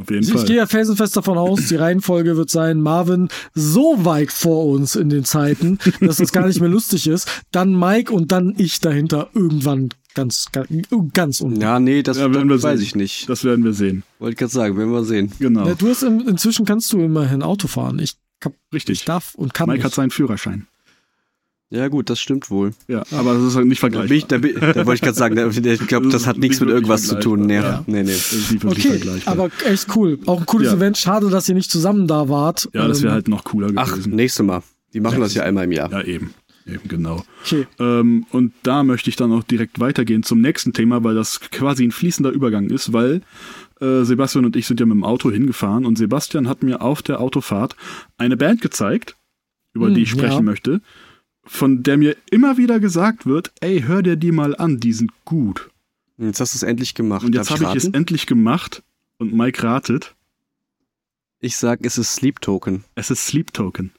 Auf jeden ich, Fall. ich gehe ja felsenfest davon aus, die Reihenfolge wird sein, Marvin so weit vor uns in den Zeiten, dass es gar nicht mehr lustig ist, dann Mike und dann ich dahinter irgendwann ganz, ganz, ganz unten. Ja, nee, das, Ja, werden wir das weiß sehen. ich nicht. Das werden wir sehen. Wollte ich gerade sagen, werden wir sehen. Genau. Ja, du hast im, inzwischen kannst du immerhin Auto fahren. Ich, hab, ich Richtig. darf und kann Mike nicht. hat seinen Führerschein. Ja, gut, das stimmt wohl. Ja, aber das ist halt nicht Da, bin ich, vergleichbar. da, bin, da wollte ich gerade sagen, da, ich glaube, das hat Nicht nichts mit irgendwas zu tun. Nee, vergleichbar, nee, nee. Das ist nicht wirklich Okay, vergleichbar. aber echt cool. Auch ein cooles Ja. Event. Schade, dass ihr nicht zusammen da wart. ja, das wäre Ähm, halt noch cooler Ach, gewesen. nächste Mal. Die machen das ja einmal im Jahr. Ja, eben. Eben, genau. Okay. Ähm, und da möchte ich dann auch direkt weitergehen zum nächsten Thema, weil das quasi ein fließender Übergang ist, weil äh, Sebastian und ich sind ja mit dem Auto hingefahren und Sebastian hat mir auf der Autofahrt eine Band gezeigt, über Hm, die ich sprechen ja. möchte, von der mir immer wieder gesagt wird, ey, hör dir die mal an, die sind gut. Jetzt hast du es endlich gemacht. Und jetzt habe ich es raten? endlich gemacht und Mike ratet, Ich sag, es ist Sleep Token. es ist Sleep Token.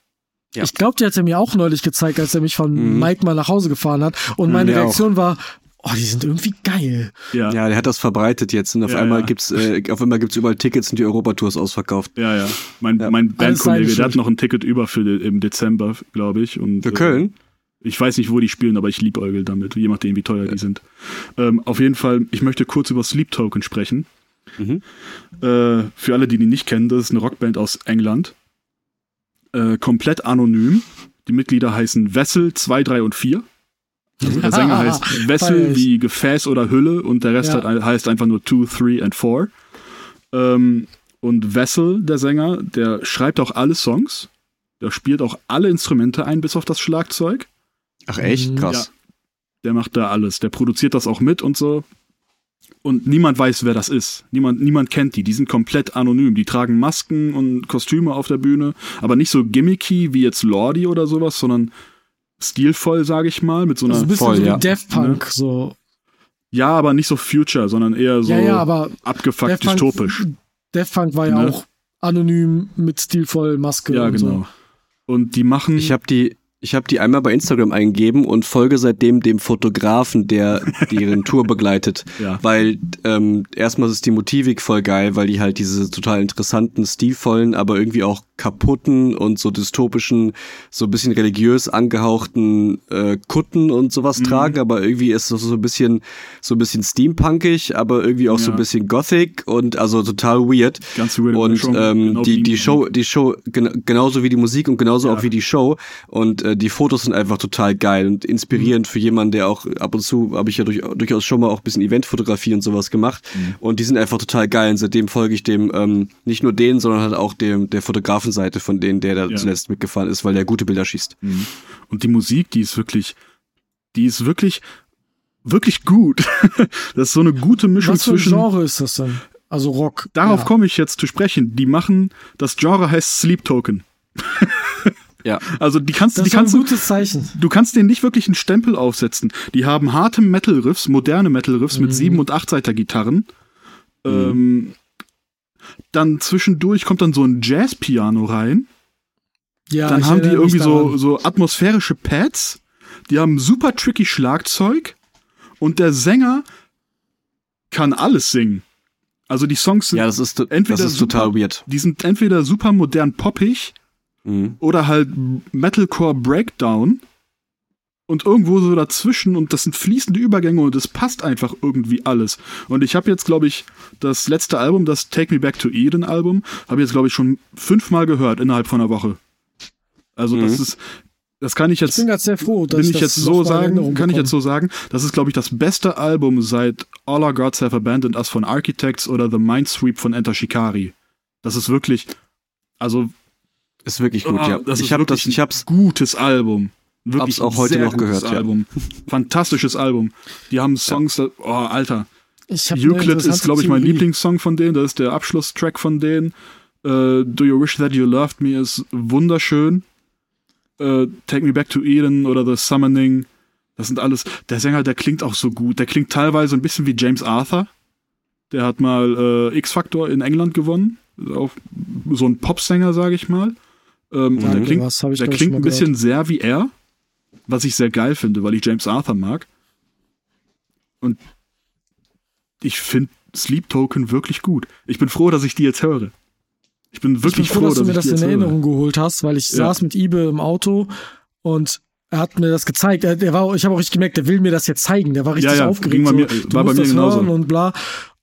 Ja. Ich glaube, die hat er mir auch neulich gezeigt, als er mich von Mhm. Mike mal nach Hause gefahren hat. Und meine mir auch. Reaktion war, oh, die sind irgendwie geil. Ja, ja, Ja, der hat das verbreitet jetzt und auf Ja, einmal ja. gibt's, äh, auf einmal gibt's überall Tickets und die Europatours ausverkauft. ja. Mein, Ja. mein Bandkollege, der hat noch ein Ticket über für den, im Dezember, glaube ich. Und, Für äh, Köln? Ich weiß nicht, wo die spielen, aber ich liebäugel damit, je nachdem, wie teuer die sind. Ähm, auf jeden Fall, ich möchte kurz über Sleep Token sprechen. Mhm. Äh, für alle, die die nicht kennen, das ist eine Rockband aus England. Äh, komplett anonym. Die Mitglieder heißen Wessel 2, 3 und 4. Also der Sänger heißt Feier Wessel wie Gefäß oder Hülle und der Rest Ja. hat, heißt einfach nur 2, 3 and 4. Ähm, und Wessel, der Sänger, der schreibt auch alle Songs. Der spielt auch alle Instrumente ein, bis auf das Schlagzeug. Ach echt? Mhm. Krass. Der macht da alles. Der produziert das auch mit und so. Und niemand weiß, wer das ist. Niemand, niemand kennt die. Die sind komplett anonym. Die tragen Masken und Kostüme auf der Bühne. Aber nicht so gimmicky wie jetzt Lordi oder sowas, sondern stilvoll, sage ich mal. Mit so ist einer. ein bisschen voll, so ja. wie Daft Punk. So. ja, aber nicht so Future, sondern eher so ja, ja, aber abgefuckt Punk, dystopisch. Daft Punk war ja Ne? auch anonym mit stilvoll Maske Ja, und genau. so. Und die machen. Ich habe die, ich habe die einmal bei Instagram eingegeben und folge seitdem dem Fotografen, der deren Tour begleitet. Ja. Weil ähm, erstmal ist die Motivik voll geil, weil die halt diese total interessanten, stilvollen, aber irgendwie auch kaputten und so dystopischen, so ein bisschen religiös angehauchten äh, Kutten und sowas Mhm. tragen, aber irgendwie ist es so ein bisschen, so ein bisschen steampunkig, aber irgendwie auch so Ja. ein bisschen gothic und also total weird. Ganz weirde Und ähm, genau die die Show, die Show, gen genauso wie die Musik und genauso Ja. auch wie die Show. Und äh, die Fotos sind einfach total geil und inspirierend Mhm. für jemanden, der auch ab und zu, habe ich ja durch, durchaus schon mal auch ein bisschen Eventfotografie und sowas gemacht. Mhm. Und die sind einfach total geil. Und seitdem folge ich dem, ähm, nicht nur denen, sondern halt auch dem, der Fotografenseite von denen, der da Ja. zuletzt mitgefahren ist, weil der gute Bilder schießt. Mhm. Und die Musik, die ist wirklich, die ist wirklich, wirklich gut. das ist so eine gute Mischung Was für ein zwischen. Genre ist das denn? Also Rock. Darauf ja. komme ich jetzt zu sprechen. Die machen, das Genre heißt Sleep Token. Ja. Also die kannst, Das die ist ein kannst du, gutes Zeichen. du kannst denen nicht wirklich einen Stempel aufsetzen. Die haben harte Metal-Riffs, moderne Metal-Riffs mit Mhm. sieben und acht Seiter Gitarren. Ähm, dann zwischendurch kommt dann so ein Jazz-Piano rein. Ja, dann haben die irgendwie so, so atmosphärische Pads. Die haben super tricky Schlagzeug. Und der Sänger kann alles singen. Also die Songs sind, Ja, das ist, Entweder das ist super- total weird. die sind entweder super modern poppig Mhm. oder halt Metalcore Breakdown. Und irgendwo so dazwischen und das sind fließende Übergänge und es passt einfach irgendwie alles. Und ich habe jetzt, glaube ich, das letzte Album, das Take Me Back to Eden Album, habe ich jetzt, glaube ich, schon fünfmal gehört innerhalb von einer Woche. Also das Mhm. ist, das kann ich Ich jetzt, bin ganz sehr froh, dass bin ich das jetzt so sagen, kann ich bekomme. jetzt so sagen, das ist, glaube ich, das beste Album seit All Our Gods Have Abandoned Us von Architects oder The Mindsweep von Enter Shikari. Das ist wirklich, also Ist wirklich gut, Ah, ja. das ist ich habe das, ich hab's, gutes Album. Wirklich Hab's auch heute sehr noch gutes gehört, ja. Album. Fantastisches Album. Die haben Songs, da- oh, Alter. Euclid ist, glaube ich, mein Theorie. Lieblingssong von denen. Das ist der Abschlusstrack von denen. Äh, Do You Wish That You Loved Me ist wunderschön. Äh, Take Me Back to Eden oder The Summoning. Das sind alles. Der Sänger, der klingt auch so gut. Der klingt teilweise ein bisschen wie James Arthur. Der hat mal äh, X-Factor in England gewonnen. Auch so ein Popsänger, sage ich mal. Ähm, und Sagt der klingt, was, der klingt ein bisschen sehr wie er, was ich sehr geil finde, weil ich James Arthur mag. Und ich finde Sleep Token wirklich gut. Ich bin froh, dass ich die jetzt höre. Ich bin Ich bin wirklich froh, dass du mir das in jetzt höre. Erinnerung geholt hast, weil ich Ja. saß mit Ibe im Auto und er hat mir das gezeigt. Er, der war, ich habe auch richtig gemerkt, der will mir das jetzt zeigen. Der war richtig Ja, ja, aufgeregt. bei so, mir- du war bei mir das genauso. hören und bla.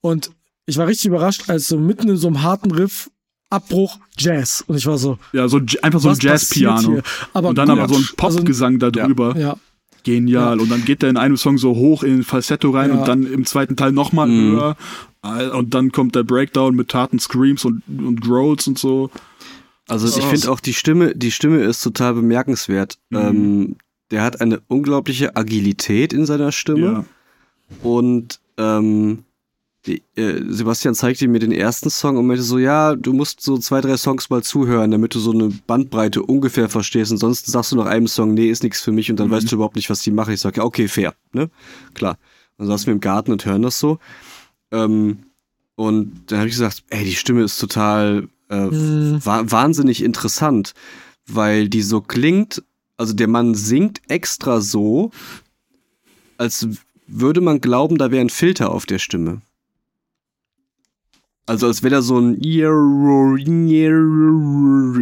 Und ich war richtig überrascht, als so mitten in so einem harten Riff Abbruch Jazz. Und ich war so, Ja, so einfach so ein Jazz-Piano. Und dann gut. aber so ein Popgesang da drüber. Also, ja, Genial. Und dann geht der in einem Song so hoch in Falsetto rein Ja. und dann im zweiten Teil nochmal Mhm. höher. Und dann kommt der Breakdown mit harten Screams und, und Growls und so. Also ich Oh. finde auch die Stimme, die Stimme ist total bemerkenswert. Mhm. Ähm, der hat eine unglaubliche Agilität in seiner Stimme Ja. und ähm, äh, Sebastian zeigte mir den ersten Song und meinte so, ja, du musst so zwei, drei Songs mal zuhören, damit du so eine Bandbreite ungefähr verstehst. Ansonsten sagst du nach einem Song, nee, ist nichts für mich und dann Mhm. weißt du überhaupt nicht, was die machen. Ich sage, ja, okay, fair, ne? Klar. Dann saßen wir im Garten und hören das so. Ähm, und dann habe ich gesagt, ey, die Stimme ist total äh, Mhm. wa wahnsinnig interessant, weil die so klingt, also der Mann singt extra so, als würde man glauben, da wäre ein Filter auf der Stimme. Also als wäre da so ein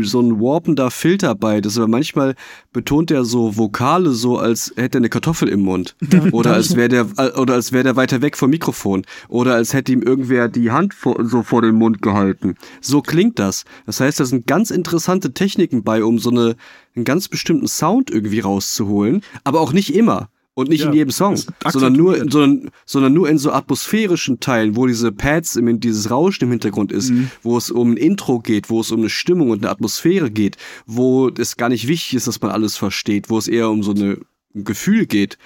so ein warpender Filter bei. Das aber manchmal betont er so Vokale so, als hätte er eine Kartoffel im Mund. Oder als wäre der oder als wäre der weiter weg vom Mikrofon. Oder als hätte ihm irgendwer die Hand vor, so vor den Mund gehalten. So klingt das. Das heißt, da sind ganz interessante Techniken bei, um so eine, einen ganz bestimmten Sound irgendwie rauszuholen. Aber auch nicht immer. Und nicht Ja, in jedem Song, sondern nur, sondern, sondern nur in so atmosphärischen Teilen, wo diese Pads, im, dieses Rauschen im Hintergrund ist, Mhm. wo es um ein Intro geht, wo es um eine Stimmung und eine Atmosphäre geht, wo es gar nicht wichtig ist, dass man alles versteht, wo es eher um so eine, ein Gefühl geht.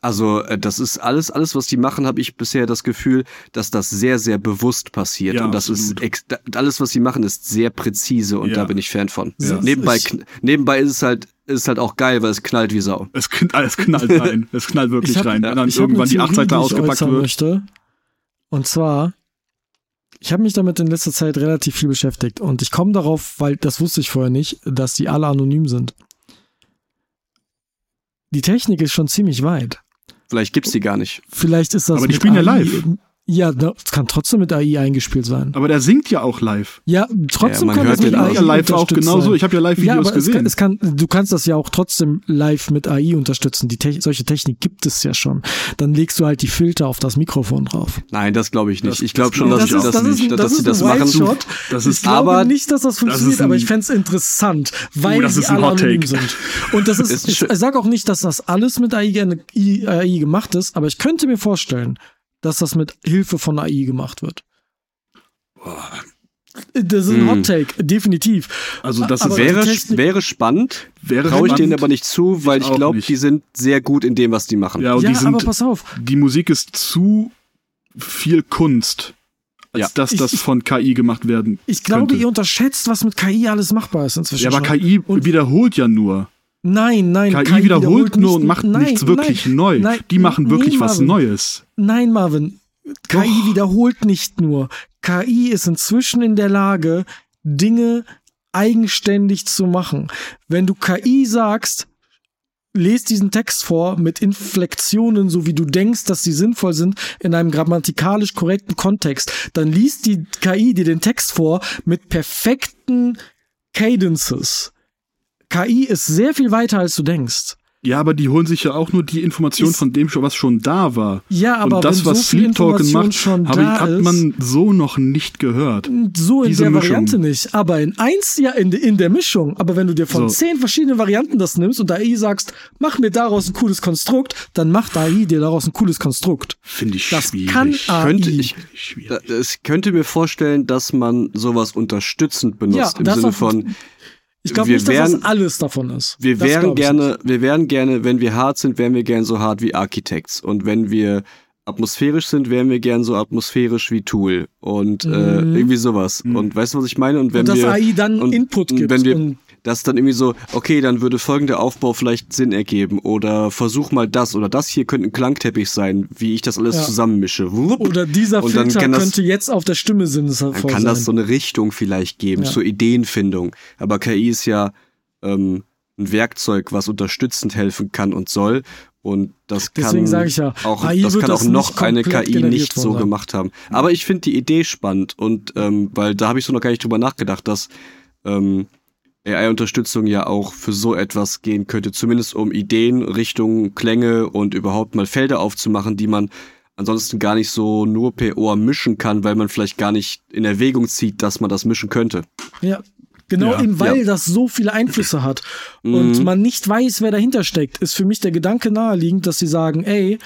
Also äh, das ist alles, alles, was die machen, habe ich bisher das Gefühl, dass das sehr, sehr bewusst passiert. Ja, und das absolut. ist alles, was sie machen, ist sehr präzise und Ja. da bin ich Fan von. Ja. Nebenbei, nebenbei ist es halt, ist es halt auch geil, weil es knallt wie Sau. Es, kn- es knallt rein. Es knallt wirklich Ich hab- rein. Wenn dann irgendwann die Theorie, Achtseite die ich ausgepackt wird. Möchte. Und zwar, ich habe mich damit in letzter Zeit relativ viel beschäftigt und ich komme darauf, weil das wusste ich vorher nicht, dass die alle anonym sind. Die Technik ist schon ziemlich weit. Vielleicht gibt's die gar nicht. Vielleicht ist das. Aber die spielen ja live. Ja, das kann trotzdem mit AI eingespielt sein. Aber der singt ja auch live. Ja, trotzdem man kann hört das mit den Ja, AI live auch genauso. sein. Ich habe ja Ja, Live-Videos aber es kann, gesehen. es kann, du kannst das ja auch trotzdem live mit AI unterstützen. Die Te solche Technik gibt es ja schon. Dann legst du halt die Filter auf das Mikrofon drauf. Nein, das glaube ich nicht. Das- ich glaube das schon, dass, ich dass, auch dass, nicht. dass, sie ist das ein machen. Wild-Shot. Das ich ist- glaube aber- nicht, dass das funktioniert, ist ein- aber ich fänd's interessant, weil das sie ist ein alle Hot anonym Take. sind. Und das ist, Ist ich, ich sage auch nicht, dass das alles mit AI, AI gemacht ist, aber ich könnte mir vorstellen, dass das mit Hilfe von AI gemacht wird. Das ist ein Hm. Hot Take, definitiv. Also das Aber Wäre, wäre spannend, wäre traue ich denen aber nicht zu, weil Ich ich glaube, die sind sehr gut in dem, was die machen. Ja, und ja, die aber sind, pass auf. die Musik ist zu viel Kunst, als Ja. dass Ich- das von KI gemacht werden Ich glaube, könnte. ihr unterschätzt, was mit KI alles machbar ist inzwischen. Ja, aber schon. KI Und- wiederholt ja nur. Nein, nein, KI, wiederholt nur nicht- und macht nein, nichts wirklich nein, neu. nein, die machen wirklich was Marvin. Neues. Nein, Marvin. KI wiederholt nicht nur. KI ist inzwischen in der Lage, Dinge eigenständig zu machen. Wenn du KI sagst, lest diesen Text vor mit Inflektionen, so wie du denkst, dass sie sinnvoll sind, in einem grammatikalisch korrekten Kontext, dann liest die KI dir den Text vor mit perfekten Cadences. KI ist sehr viel weiter, als du denkst. Ja, aber die holen sich ja auch nur die Information Ist- von dem, schon, was schon da war. Ja, aber und das, wenn was so viel Sleep Token Information macht, schon hab ich, hat ist, man so noch nicht gehört. So in Diese der Mischung. Variante nicht, aber in eins ja in, in der Mischung. Aber wenn du dir von So. zehn verschiedenen Varianten das nimmst und AI sagst, mach mir daraus ein cooles Konstrukt, dann macht AI dir daraus ein cooles Konstrukt. Finde ich Das schwierig. kann AI. Könnte ich, Schwierig. Da- Ich könnte mir vorstellen, dass man sowas unterstützend benutzt Ja, im Sinne von Ich glaube nicht, dass wären- das alles davon ist. wir Das wären gerne, nicht. wir wären gerne, wenn wir hart sind, wären wir gern so hart wie Architects und wenn wir atmosphärisch sind, wären wir gern so atmosphärisch wie Tool und äh, Mhm. irgendwie sowas. Und weißt du, was ich meine? Und wenn Und dass wir AI dann und- Input gibt. wenn wir und das dann irgendwie so, okay, dann würde folgender Aufbau vielleicht Sinn ergeben oder versuch mal das oder das hier könnte ein Klangteppich sein, wie ich das alles Ja. zusammenmische. Wupp. oder dieser Und dann Filter kann das- könnte jetzt auf der Stimme sinnvoll Dann sein. kann das so eine Richtung vielleicht geben Ja. zur Ideenfindung. Aber KI ist ja ähm, ein Werkzeug, was unterstützend helfen kann und soll. Und das kann Deswegen ich ja, auch, das kann auch das noch eine KI nicht so sein. gemacht haben. Aber ich finde die Idee spannend und ähm, weil da habe ich so noch gar nicht drüber nachgedacht, dass ähm, AI-Unterstützung ja auch für so etwas gehen könnte, zumindest um Ideen, Richtungen, Klänge und überhaupt mal Felder aufzumachen, die man ansonsten gar nicht so nur per Ohr mischen kann, weil man vielleicht gar nicht in Erwägung zieht, dass man das mischen könnte. Ja. Genau Ja, eben, weil ja. das so viele Einflüsse hat und Mhm. man nicht weiß, wer dahinter steckt, ist für mich der Gedanke naheliegend, dass sie sagen, ey,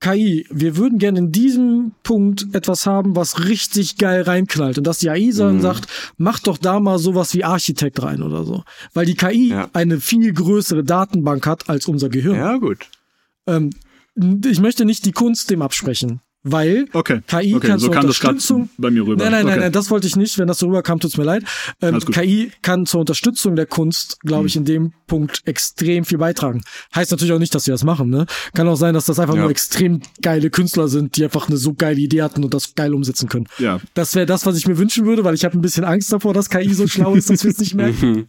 KI, wir würden gerne in diesem Punkt etwas haben, was richtig geil reinknallt. Und dass die AI dann Mhm. sagt, mach doch da mal sowas wie Architekt rein oder so. Weil die KI Ja. eine viel größere Datenbank hat als unser Gehirn. Ja, gut. Ähm, ich möchte nicht die Kunst dem absprechen, weil Okay. KI okay, kann so zur Unterstützung- bei mir rüber. Nein, nein, nein, okay. nein, das wollte ich nicht. Wenn das so rüberkam, tut's mir leid. Ähm. KI kann zur Unterstützung der Kunst, glaube ich, Hm. in dem Punkt extrem viel beitragen. Heißt natürlich auch nicht, dass sie das machen, ne? Kann auch sein, dass das einfach Ja. nur extrem geile Künstler sind, die einfach eine so geile Idee hatten und das geil umsetzen können. Ja. Das wäre das, was ich mir wünschen würde, weil ich habe ein bisschen Angst davor, dass KI so schlau ist, dass wir es nicht merken.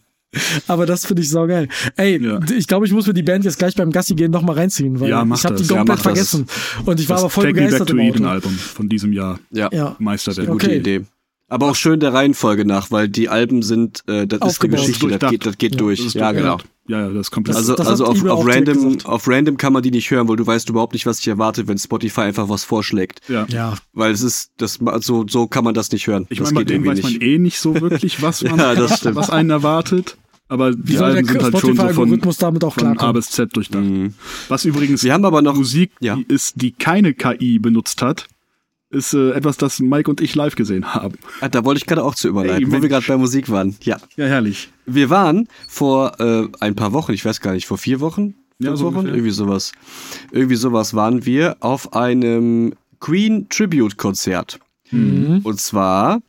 Aber das finde ich saugeil. Ey, Ja. ich glaube, ich muss mir die Band jetzt gleich beim Gassi gehen nochmal reinziehen, weil Ja, ich habe die das. Ja, komplett mach das. vergessen. Und ich war Das aber voll Take Me Back begeistert to Eden. Album von diesem Jahr. Ja, Ja. Meisterwerk. gute Okay. Idee. Aber auch schön der Reihenfolge nach, weil die Alben sind, äh, das ist die. Geschichte, das Durchdacht. geht, das geht Ja, durch. Das Ja, genau. Ja, ja, das ist komplett. Das- Also, das also hat auf, auf, random, auf random kann man die nicht hören, weil du weißt überhaupt nicht, was dich erwartet, wenn Spotify einfach was vorschlägt. ja. Ja, Weil es ist, das, so, so kann man das nicht hören. Ich das meine, bei irgendwie weiß man nicht. eh nicht so wirklich, was man, Ja, das was einen erwartet. Aber wie die soll der Alben sind halt schon so von, damit auch von A bis Z durchdacht. Mhm. Was übrigens Wir haben aber noch, Musik ja. die ist, die keine KI benutzt hat, ist äh, etwas, das Mike und ich live gesehen haben. Ah, da wollte ich gerade auch zu überleiten, Ey, wo wir gerade bei Musik waren. Ja. Ja, herrlich. Wir waren vor äh, ein paar Wochen, ich weiß gar nicht, vor vier Wochen? Ja, so Wochen? ungefähr. Irgendwie sowas. Irgendwie sowas waren wir auf einem Queen Tribute Konzert. Mhm. Und zwar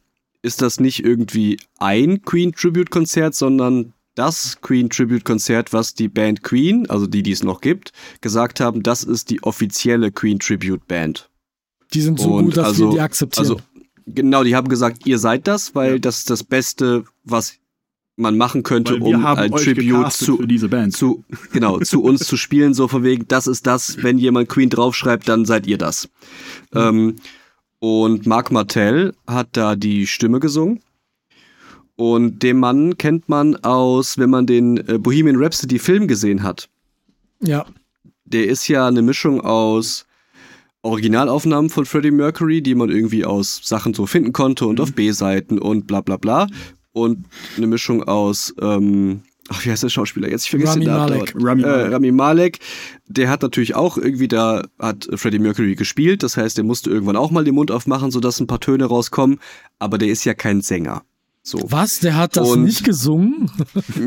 ist das nicht irgendwie ein Queen Tribute Konzert, sondern das Queen Tribute Konzert, was die Band Queen, also die, die es noch gibt, gesagt haben, das ist die offizielle Queen Tribute Band. Die sind so Und gut, dass also- wir die akzeptieren. Also genau, die haben gesagt, ihr seid das, weil das ist das Beste, was man machen könnte, um ein Tribute zu, für diese Band. zu, genau, zu uns zu spielen, so von wegen, das ist das, wenn jemand Queen draufschreibt, dann seid ihr das. Ähm, und Marc Martel hat da die Stimme gesungen. Und den Mann kennt man aus, wenn man den äh, Bohemian Rhapsody Film gesehen hat. Ja. Der ist ja eine Mischung aus Originalaufnahmen von Freddie Mercury, die man irgendwie aus Sachen so finden konnte und auf B-Seiten und bla bla bla. Und eine Mischung aus, ähm, ach, wie heißt der Schauspieler jetzt? Ich vergesse Rami den Namen. Malek. Rami äh, Malek. Rami Malek. Der hat natürlich auch irgendwie da, hat Freddie Mercury gespielt. Das heißt, der musste irgendwann auch mal den Mund aufmachen, sodass ein paar Töne rauskommen. Aber der ist ja kein Sänger. So. Was? Der hat das Und- nicht gesungen?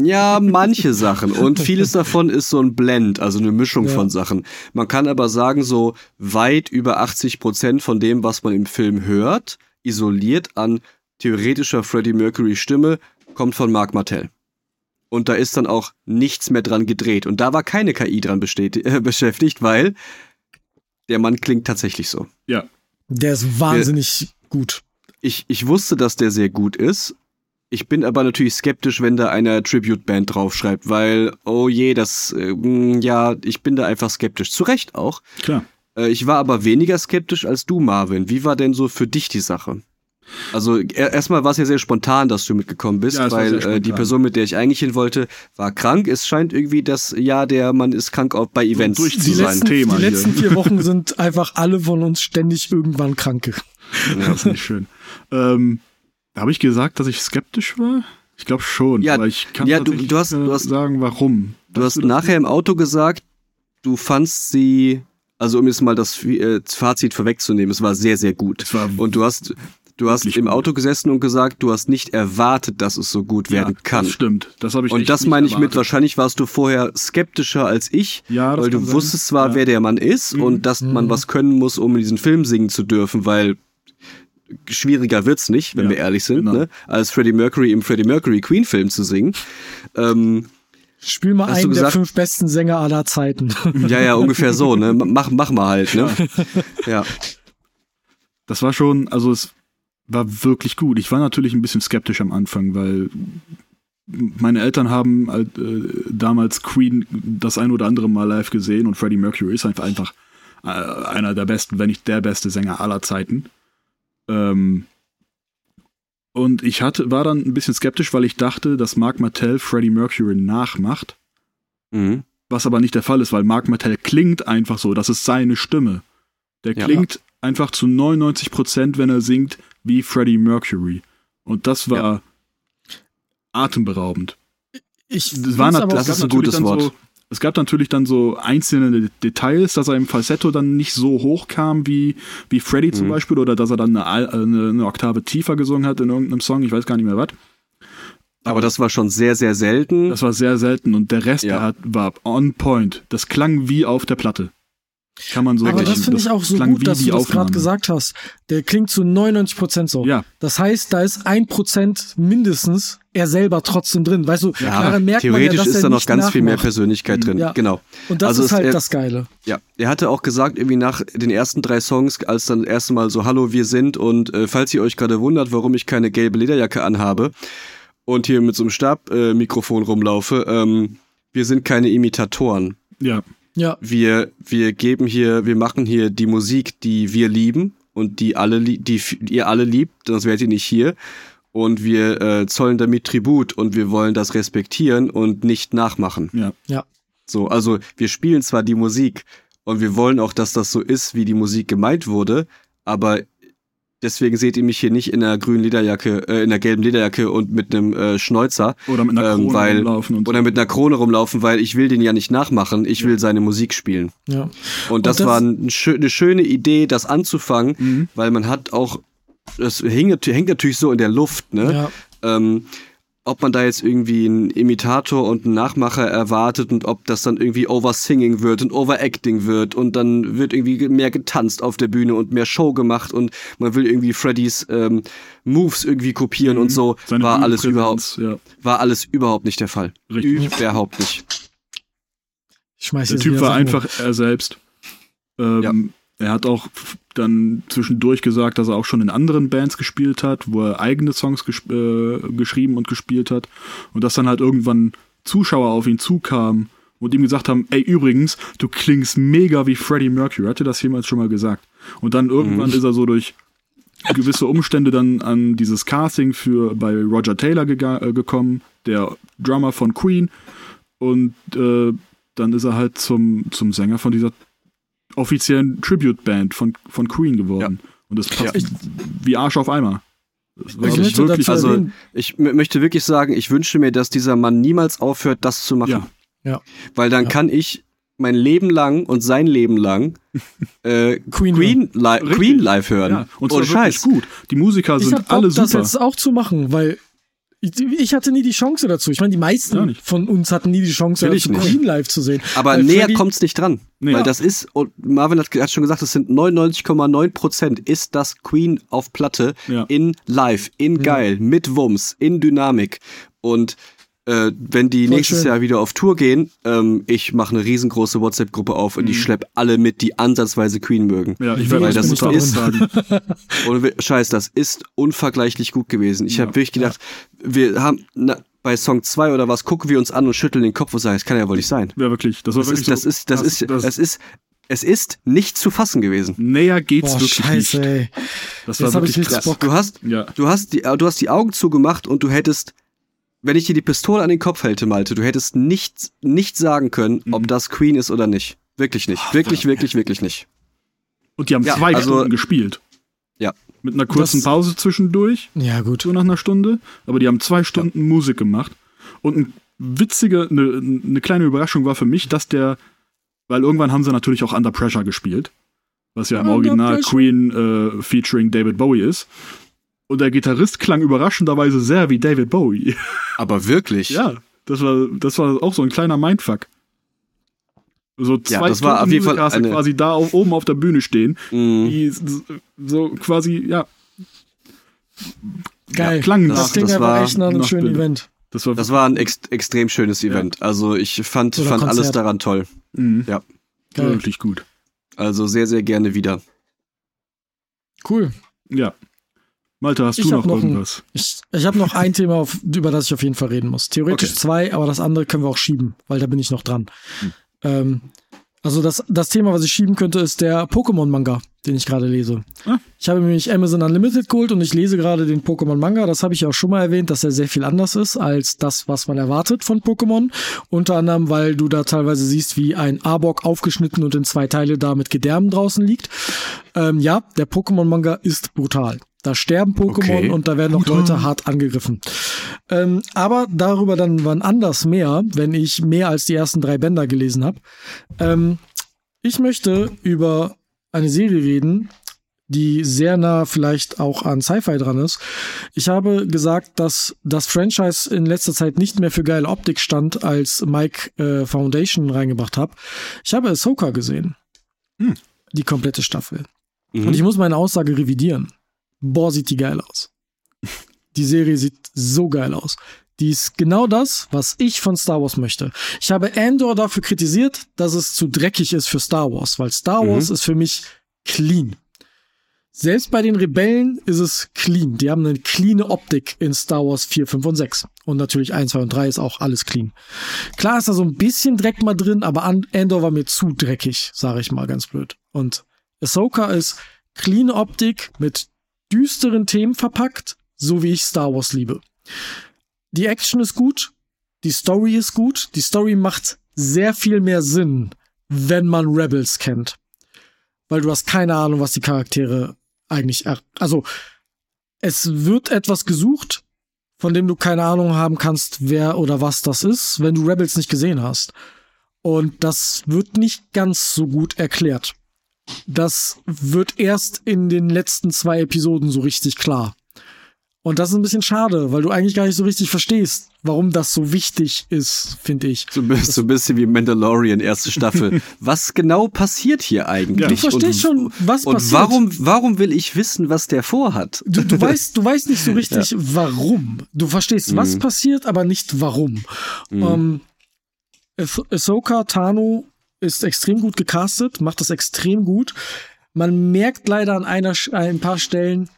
Ja, manche Sachen. Und vieles davon ist so ein Blend, also eine Mischung Ja. von Sachen. Man kann aber sagen, so weit über 80 Prozent von dem, was man im Film hört, isoliert an theoretischer Freddie Mercury Stimme, kommt von Mark Martell. Und da ist dann auch nichts mehr dran gedreht. Und da war keine KI dran bestät- äh, beschäftigt, weil der Mann klingt tatsächlich so. Ja. Der ist wahnsinnig gut. Ich, ich wusste, dass der sehr gut ist. Ich bin aber natürlich skeptisch, wenn da eine Tribute-Band draufschreibt, weil, oh je, das, äh, mh, ja, ich bin da einfach skeptisch. Zu Recht auch. Klar. Äh, ich war aber weniger skeptisch als du, Marvin. Wie war denn so für dich die Sache? Also er- erstmal war es ja sehr spontan, dass du mitgekommen bist, Ja, weil äh, die. Person, mit der ich eigentlich hin wollte, war krank. Es scheint irgendwie das Jahr der man ist krank auch bei Events durch zu Die sein letzten, Thema die hier. letzten vier Wochen sind einfach alle von uns ständig irgendwann kranke. Ja, das ist nicht schön. Ähm, Habe ich gesagt, dass ich skeptisch war? Ich glaube schon, Ja, aber ich kann ja, du- du hast- nicht du hast- sagen, warum. Du hast das? nachher im Auto gesagt, du fandst sie, also um jetzt mal das äh, Fazit vorwegzunehmen, es war sehr, sehr gut. Es war Und du hast, du hast im. Auto gesessen und gesagt, du hast nicht erwartet, dass es so gut werden kann. Das stimmt. Das habe ich Und echt das nicht meine ich mit, erwartet. wahrscheinlich warst du vorher skeptischer als ich, Ja, weil du sein. wusstest zwar, Ja. wer der Mann ist Mhm. und dass man was können muss, um in diesen Film singen zu dürfen, weil schwieriger wird's nicht, wenn Ja, wir ehrlich sind, genau. ne? als Freddie Mercury im Freddie Mercury Queen Film zu singen. Ähm, Spiel mal einen der gesagt- fünf besten Sänger aller Zeiten. Ja, ja, ungefähr so, ne? Mach, mach mal halt, ne? Ja. Das war schon, also es war wirklich gut. Ich war natürlich ein bisschen skeptisch am Anfang, weil meine Eltern haben halt, äh, damals Queen das ein oder andere Mal live gesehen und Freddie Mercury ist einfach, einfach äh, einer der besten, wenn nicht der beste Sänger aller Zeiten. Ähm, und ich hatte, war dann ein bisschen skeptisch, weil ich dachte, dass Mark Martell Freddie Mercury nachmacht, Mhm. was aber nicht der Fall ist, weil Mark Martell klingt einfach so, das ist seine Stimme. Der Ja. klingt einfach zu 99 Prozent, wenn er singt, wie Freddie Mercury. Und das war atemberaubend. Ich Es war nat- aber das ist ein gutes Wort. So, es gab natürlich dann so einzelne De- Details, dass er im Falsetto dann nicht so hoch kam wie, wie Freddie zum Mhm. Beispiel oder dass er dann eine, eine, eine Oktave tiefer gesungen hat in irgendeinem Song, ich weiß gar nicht mehr was. Aber das war schon sehr, sehr selten. Das war sehr selten und der Rest Ja. hat, war on point. Das klang wie auf der Platte. Kann man so aber sagen. das finde ich auch so gut, dass du das gerade gesagt hast. Der klingt zu 99 Prozent so. Ja, Das heißt, da ist ein Prozent mindestens er selber trotzdem drin. Weißt du, ja, daran merkt man theoretisch ja, dass ist da noch ganz viel mehr nachmacht. Persönlichkeit drin. Ja. Genau. Und das Also ist halt er- das Geile. Ja, er hatte auch gesagt, irgendwie nach den ersten drei Songs, als dann das erste Mal so Hallo, wir sind und äh, falls ihr euch gerade wundert, warum ich keine gelbe Lederjacke anhabe und hier mit so einem Stabmikrofon äh, Mikrofon rumlaufe, ähm, wir sind keine Imitatoren. ja. Ja, Wir, wir geben hier, wir machen hier die Musik, die wir lieben und die alle, die ihr alle liebt, sonst wärt ihr nicht hier. Und wir äh, zollen damit Tribut und wir wollen das respektieren und nicht nachmachen. Ja. ja. So, also wir spielen zwar die Musik und wir wollen auch, dass das so ist, wie die Musik gemeint wurde, aber deswegen seht ihr mich hier nicht in einer grünen Lederjacke, äh, in einer gelben Lederjacke und mit einem äh, Schnäuzer Oder mit einer Ähm, Krone weil- rumlaufen und so. oder mit einer Krone rumlaufen, weil ich will den ja nicht nachmachen, ich will seine Musik spielen. ja. Und das, das- war ein, eine schöne Idee, das anzufangen, Mhm. weil man hat auch, das hängt, hängt natürlich so in der Luft, ne? ja. ähm, ob man da jetzt irgendwie einen Imitator und einen Nachmacher erwartet und ob das dann irgendwie Oversinging wird und Overacting wird und dann wird irgendwie mehr getanzt auf der Bühne und mehr Show gemacht und man will irgendwie Freddys ähm, Moves irgendwie kopieren und so Mhm. Seine war alles überhaupt Ja, war alles überhaupt nicht der Fall. richtig. Überhaupt nicht. Ich schmeiß Der Typ war einfach er selbst. Ähm, Er hat auch dann zwischendurch gesagt, dass er auch schon in anderen Bands gespielt hat, wo er eigene Songs ges äh, geschrieben und gespielt hat. Und dass dann halt irgendwann Zuschauer auf ihn zukamen und ihm gesagt haben, ey, übrigens, du klingst mega wie Freddie Mercury. Hatte das jemals schon mal gesagt? Und dann irgendwann mhm. ist er so durch gewisse Umstände dann an dieses Casting für bei Roger Taylor äh, gekommen, der Drummer von Queen. Und äh, dann ist er halt zum, zum Sänger von dieser offiziellen Tribute-Band von, von Queen geworden. Ja. Und das passt ja. wie Arsch auf Eimer. Ich, wirklich, also, ich möchte wirklich sagen, ich wünsche mir, dass dieser Mann niemals aufhört, das zu machen. Ja. ja. Weil dann kann ich mein Leben lang und sein Leben lang äh, Queen, Queen, li Queen live hören. Ja. Und zwar Scheiß. gut. Die Musiker sind ich alle Bock, super. das jetzt auch zu machen, weil ich, ich, hatte nie die Chance dazu. Ich meine, die meisten von uns hatten nie die Chance, Queen live zu sehen. Aber weil näher kommt es nicht dran. Nee. Weil das ist, und Marvin hat, hat schon gesagt, das sind 99,9 Prozent ist das Queen auf Platte ja. in live, in geil, mit Wumms, in Dynamik. Und äh, wenn die Voll nächstes schön. Jahr wieder auf Tour gehen, ähm, ich mache eine riesengroße WhatsApp-Gruppe auf und mhm. ich schlepp alle mit, die ansatzweise Queen mögen. Ja, ich werde das, das ist, und scheiß, das ist unvergleichlich gut gewesen. Ich ja. habe wirklich gedacht, ja. wir haben na, bei Song 2 oder was gucken wir uns an und schütteln den Kopf und sagen, das kann ja wohl nicht sein. Ja, wirklich. Das, das, ist, das, ist, das, ist, das, das ist es ist nicht zu fassen gewesen. Näher geht's Boah, wirklich Scheiße, nicht. Ey. Das war Jetzt wirklich krass. Du hast, ja. du hast die, du hast die Augen zugemacht und du hättest wenn ich dir die Pistole an den Kopf hätte, Malte, du hättest nicht, nicht sagen können, mhm. ob das Queen ist oder nicht. Wirklich nicht. Oh, wirklich, wirklich, wirklich nicht. Und die haben ja, zwei also, Stunden gespielt. Ja. Mit einer kurzen das, Pause zwischendurch. Ja, gut. So nach einer Stunde. Aber die haben zwei Stunden ja. Musik gemacht. Und ein witzige, eine, eine kleine Überraschung war für mich, dass der, weil irgendwann haben sie natürlich auch Under Pressure gespielt. Was ja im Original Queen äh, featuring David Bowie ist. Und der Gitarrist klang überraschenderweise sehr wie David Bowie. Aber wirklich? ja, das war, das war auch so ein kleiner Mindfuck. So zwei ja, das war auf jeden Fall eine... quasi da auf, oben auf der Bühne stehen, mm. die so quasi, ja. Geil. Ja, klang das, das, das war echt nach einem schönen Bild. Event. Das war, das war ein ex extrem schönes Event. Ja. Also ich fand, fand alles daran toll. Mhm. Ja. Geil. Wirklich gut. Also sehr, sehr gerne wieder. Cool. Ja. Malte, hast ich du noch, noch irgendwas? Ein, ich ich habe noch ein Thema, auf, über das ich auf jeden Fall reden muss. Theoretisch okay. zwei, aber das andere können wir auch schieben, weil da bin ich noch dran. Hm. Ähm, also das, das Thema, was ich schieben könnte, ist der Pokémon-Manga, den ich gerade lese. Ah. Ich habe nämlich Amazon Unlimited geholt und ich lese gerade den Pokémon-Manga. Das habe ich auch schon mal erwähnt, dass er sehr viel anders ist als das, was man erwartet von Pokémon. Unter anderem, weil du da teilweise siehst, wie ein Arbok aufgeschnitten und in zwei Teile da mit Gedärmen draußen liegt. Ähm, ja, der Pokémon-Manga ist brutal. Da sterben Pokémon okay. und da werden auch Leute hart angegriffen. Ähm, aber darüber dann wann anders mehr, wenn ich mehr als die ersten drei Bänder gelesen habe. Ähm, ich möchte über eine Serie reden, die sehr nah vielleicht auch an Sci-Fi dran ist. Ich habe gesagt, dass das Franchise in letzter Zeit nicht mehr für geile Optik stand, als Mike äh, Foundation reingebracht habe. Ich habe Ahsoka gesehen. Hm. Die komplette Staffel. Mhm. Und ich muss meine Aussage revidieren boah, sieht die geil aus. Die Serie sieht so geil aus. Die ist genau das, was ich von Star Wars möchte. Ich habe Andor dafür kritisiert, dass es zu dreckig ist für Star Wars, weil Star mhm. Wars ist für mich clean. Selbst bei den Rebellen ist es clean. Die haben eine cleane Optik in Star Wars 4, 5 und 6. Und natürlich 1, 2 und 3 ist auch alles clean. Klar ist da so ein bisschen Dreck mal drin, aber Andor war mir zu dreckig, sage ich mal ganz blöd. Und Ahsoka ist clean Optik mit düsteren Themen verpackt, so wie ich Star Wars liebe. Die Action ist gut, die Story ist gut, die Story macht sehr viel mehr Sinn, wenn man Rebels kennt. Weil du hast keine Ahnung, was die Charaktere eigentlich, also, es wird etwas gesucht, von dem du keine Ahnung haben kannst, wer oder was das ist, wenn du Rebels nicht gesehen hast. Und das wird nicht ganz so gut erklärt. Das wird erst in den letzten zwei Episoden so richtig klar. Und das ist ein bisschen schade, weil du eigentlich gar nicht so richtig verstehst, warum das so wichtig ist, finde ich. So, so ein bisschen wie Mandalorian, erste Staffel. was genau passiert hier eigentlich? Du verstehst und, schon, was und passiert. Warum, warum will ich wissen, was der vorhat? Du, du, weißt, du weißt nicht so richtig, ja. warum. Du verstehst, was mhm. passiert, aber nicht warum. Mhm. Ähm, Ahsoka Tano ist extrem gut gecastet, macht das extrem gut. Man merkt leider an einer, ein paar Stellen,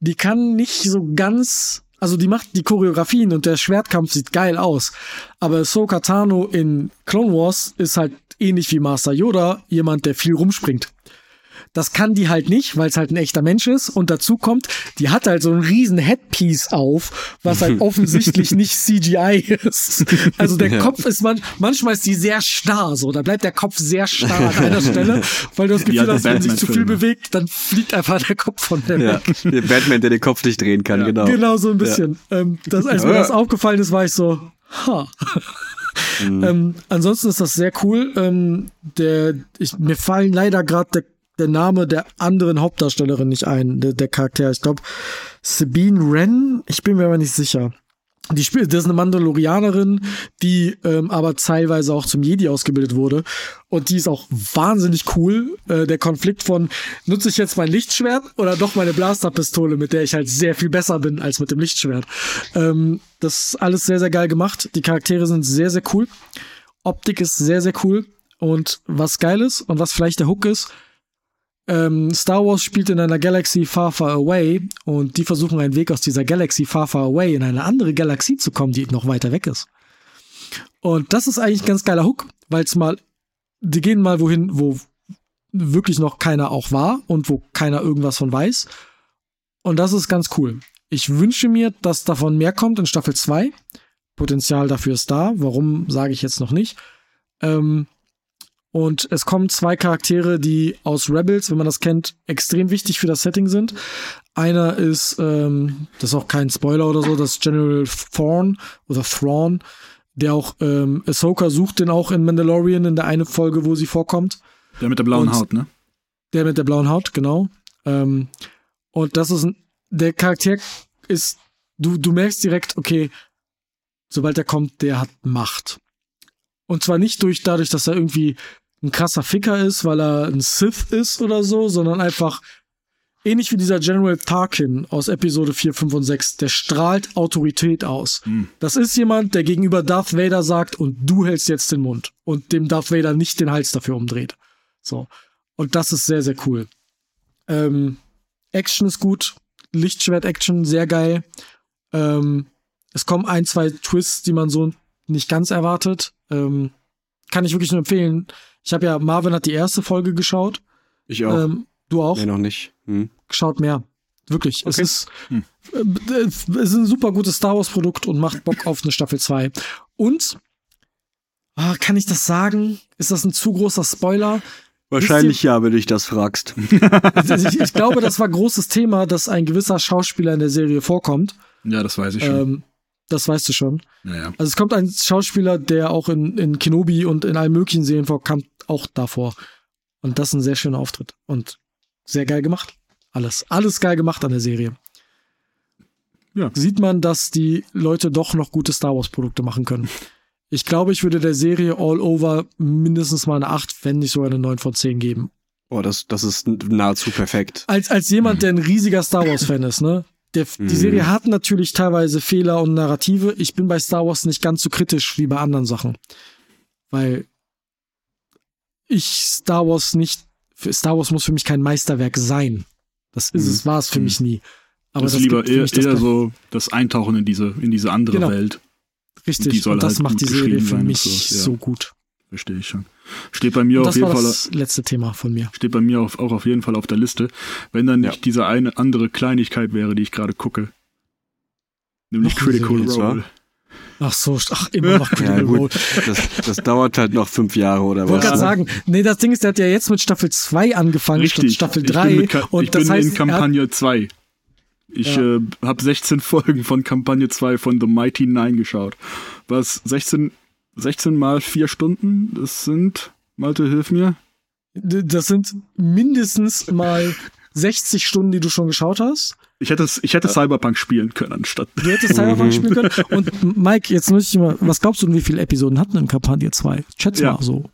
die kann nicht so ganz, also die macht die Choreografien und der Schwertkampf sieht geil aus. Aber Ahsoka Tano in Clone Wars ist halt ähnlich wie Master Yoda, jemand, der viel rumspringt. Das kann die halt nicht, weil es halt ein echter Mensch ist. Und dazu kommt, die hat halt so einen riesen Headpiece auf, was halt offensichtlich nicht CGI ist. Also der ja. Kopf ist man, manchmal ist die sehr starr, so. Da bleibt der Kopf sehr starr an einer Stelle, weil du das Gefühl hast, wenn sich zu viel bewegt, dann fliegt einfach der Kopf von der ja. weg. Der Batman, der den Kopf nicht drehen kann, ja. genau. Genau so ein bisschen. Ähm, das, als mir das aufgefallen ist, war ich so, ha. Mhm. Ähm, ansonsten ist das sehr cool. Ähm, der, ich, mir fallen leider gerade der der Name der anderen Hauptdarstellerin nicht ein, der, der Charakter. Ich glaube, Sabine Wren, ich bin mir aber nicht sicher. Die spielt, das ist eine Mandalorianerin, die ähm, aber teilweise auch zum Jedi ausgebildet wurde. Und die ist auch wahnsinnig cool. Äh, der Konflikt von, nutze ich jetzt mein Lichtschwert oder doch meine Blasterpistole, mit der ich halt sehr viel besser bin als mit dem Lichtschwert. Ähm, das ist alles sehr, sehr geil gemacht. Die Charaktere sind sehr, sehr cool. Optik ist sehr, sehr cool. Und was geil ist und was vielleicht der Hook ist, ähm, Star Wars spielt in einer Galaxy far, far away und die versuchen einen Weg aus dieser Galaxy far, far away in eine andere Galaxie zu kommen, die noch weiter weg ist. Und das ist eigentlich ein ganz geiler Hook, weil es mal, die gehen mal wohin, wo wirklich noch keiner auch war und wo keiner irgendwas von weiß. Und das ist ganz cool. Ich wünsche mir, dass davon mehr kommt in Staffel 2. Potenzial dafür ist da. Warum, sage ich jetzt noch nicht. Ähm, und es kommen zwei Charaktere, die aus Rebels, wenn man das kennt, extrem wichtig für das Setting sind. Einer ist, ähm, das ist auch kein Spoiler oder so, das General Thrawn oder Thrawn, der auch ähm, Ahsoka sucht den auch in Mandalorian in der eine Folge, wo sie vorkommt. Der mit der blauen und Haut, ne? Der mit der blauen Haut, genau. Ähm, und das ist ein, der Charakter ist, du, du merkst direkt, okay, sobald er kommt, der hat Macht. Und zwar nicht durch dadurch, dass er irgendwie ein krasser Ficker ist, weil er ein Sith ist oder so, sondern einfach ähnlich wie dieser General Tarkin aus Episode 4, 5 und 6, der strahlt Autorität aus. Hm. Das ist jemand, der gegenüber Darth Vader sagt, und du hältst jetzt den Mund und dem Darth Vader nicht den Hals dafür umdreht. So. Und das ist sehr, sehr cool. Ähm, Action ist gut. Lichtschwert-Action, sehr geil. Ähm, es kommen ein, zwei Twists, die man so nicht ganz erwartet. Ähm, kann ich wirklich nur empfehlen. Ich habe ja, Marvin hat die erste Folge geschaut. Ich auch. Ähm, du auch? Nee, noch nicht. Hm. Schaut mehr. Wirklich. Okay. Es ist, hm. äh, es ist ein super gutes Star Wars Produkt und macht Bock auf eine Staffel 2. Und, oh, kann ich das sagen? Ist das ein zu großer Spoiler? Wahrscheinlich ja, wenn du dich das fragst. ich, ich, glaube, das war großes Thema, dass ein gewisser Schauspieler in der Serie vorkommt. Ja, das weiß ich schon. Ähm, das weißt du schon. Naja. Also es kommt ein Schauspieler, der auch in, in Kenobi und in allen möglichen Serien vorkam, auch davor. Und das ist ein sehr schöner Auftritt. Und sehr geil gemacht. Alles. Alles geil gemacht an der Serie. Ja. Sieht man, dass die Leute doch noch gute Star Wars-Produkte machen können. Ich glaube, ich würde der Serie All Over mindestens mal eine 8, wenn nicht sogar eine 9 von 10 geben. Oh, das, das ist nahezu perfekt. Als, als jemand, der ein riesiger Star Wars-Fan ist, ne? Der, mhm. Die Serie hat natürlich teilweise Fehler und Narrative. Ich bin bei Star Wars nicht ganz so kritisch wie bei anderen Sachen. Weil ich Star Wars nicht, Star Wars muss für mich kein Meisterwerk sein. Das ist mhm. es, war es für mhm. mich nie. Aber das ist lieber eher, eher so das Eintauchen in diese, in diese andere genau. Welt. Richtig, und, und das halt macht die Serie für mich so, ja. so gut. Verstehe ich schon. Steht bei mir auf jeden Fall. Das letzte Thema von mir. Steht bei mir auch, auch auf jeden Fall auf der Liste. Wenn dann nicht ja. diese eine andere Kleinigkeit wäre, die ich gerade gucke. Nämlich noch Critical Role. Ach so, ach, immer noch Critical ja, Role. Das, das dauert halt noch fünf Jahre oder was. Ich wollte gerade sagen, nee, das Ding ist, der hat ja jetzt mit Staffel 2 angefangen Richtig. statt Staffel 3. Ich bin, und ich das bin heißt, in Kampagne 2. Ich ja. äh, habe 16 Folgen von Kampagne 2 von The Mighty Nine geschaut. Was 16, 16 mal 4 Stunden, das sind, Malte, hilf mir. Das sind mindestens mal 60 Stunden, die du schon geschaut hast. Ich hätte, ich hätte Cyberpunk spielen können anstatt. Du hättest Cyberpunk spielen können. Und Mike, jetzt muss ich mal, was glaubst du, wie viele Episoden hatten in Kampagne 2? Schätz ja. mal so.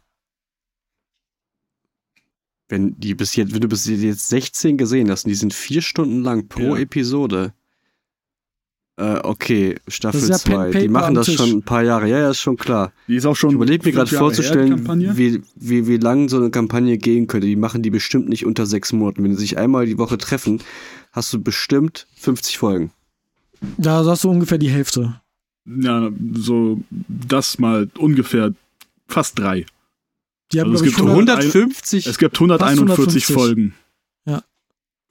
Wenn die bis jetzt, wenn du bis jetzt 16 gesehen hast, und die sind vier Stunden lang pro ja. Episode. Äh, okay, Staffel Das ist ja 2. Pen die machen das schon ein paar Jahre. Ja, ja, ist schon klar. Die ist auch schon. Ich überlege mir gerade her, vorzustellen, wie, wie, wie lang so eine Kampagne gehen könnte. Die machen die bestimmt nicht unter sechs Monaten. Wenn sie sich einmal die Woche treffen, hast du bestimmt 50 Folgen. Da hast du ungefähr die Hälfte. Ja, so das mal ungefähr fast drei. Die haben, Also es gibt 100 150 Es gibt 141 150. Folgen.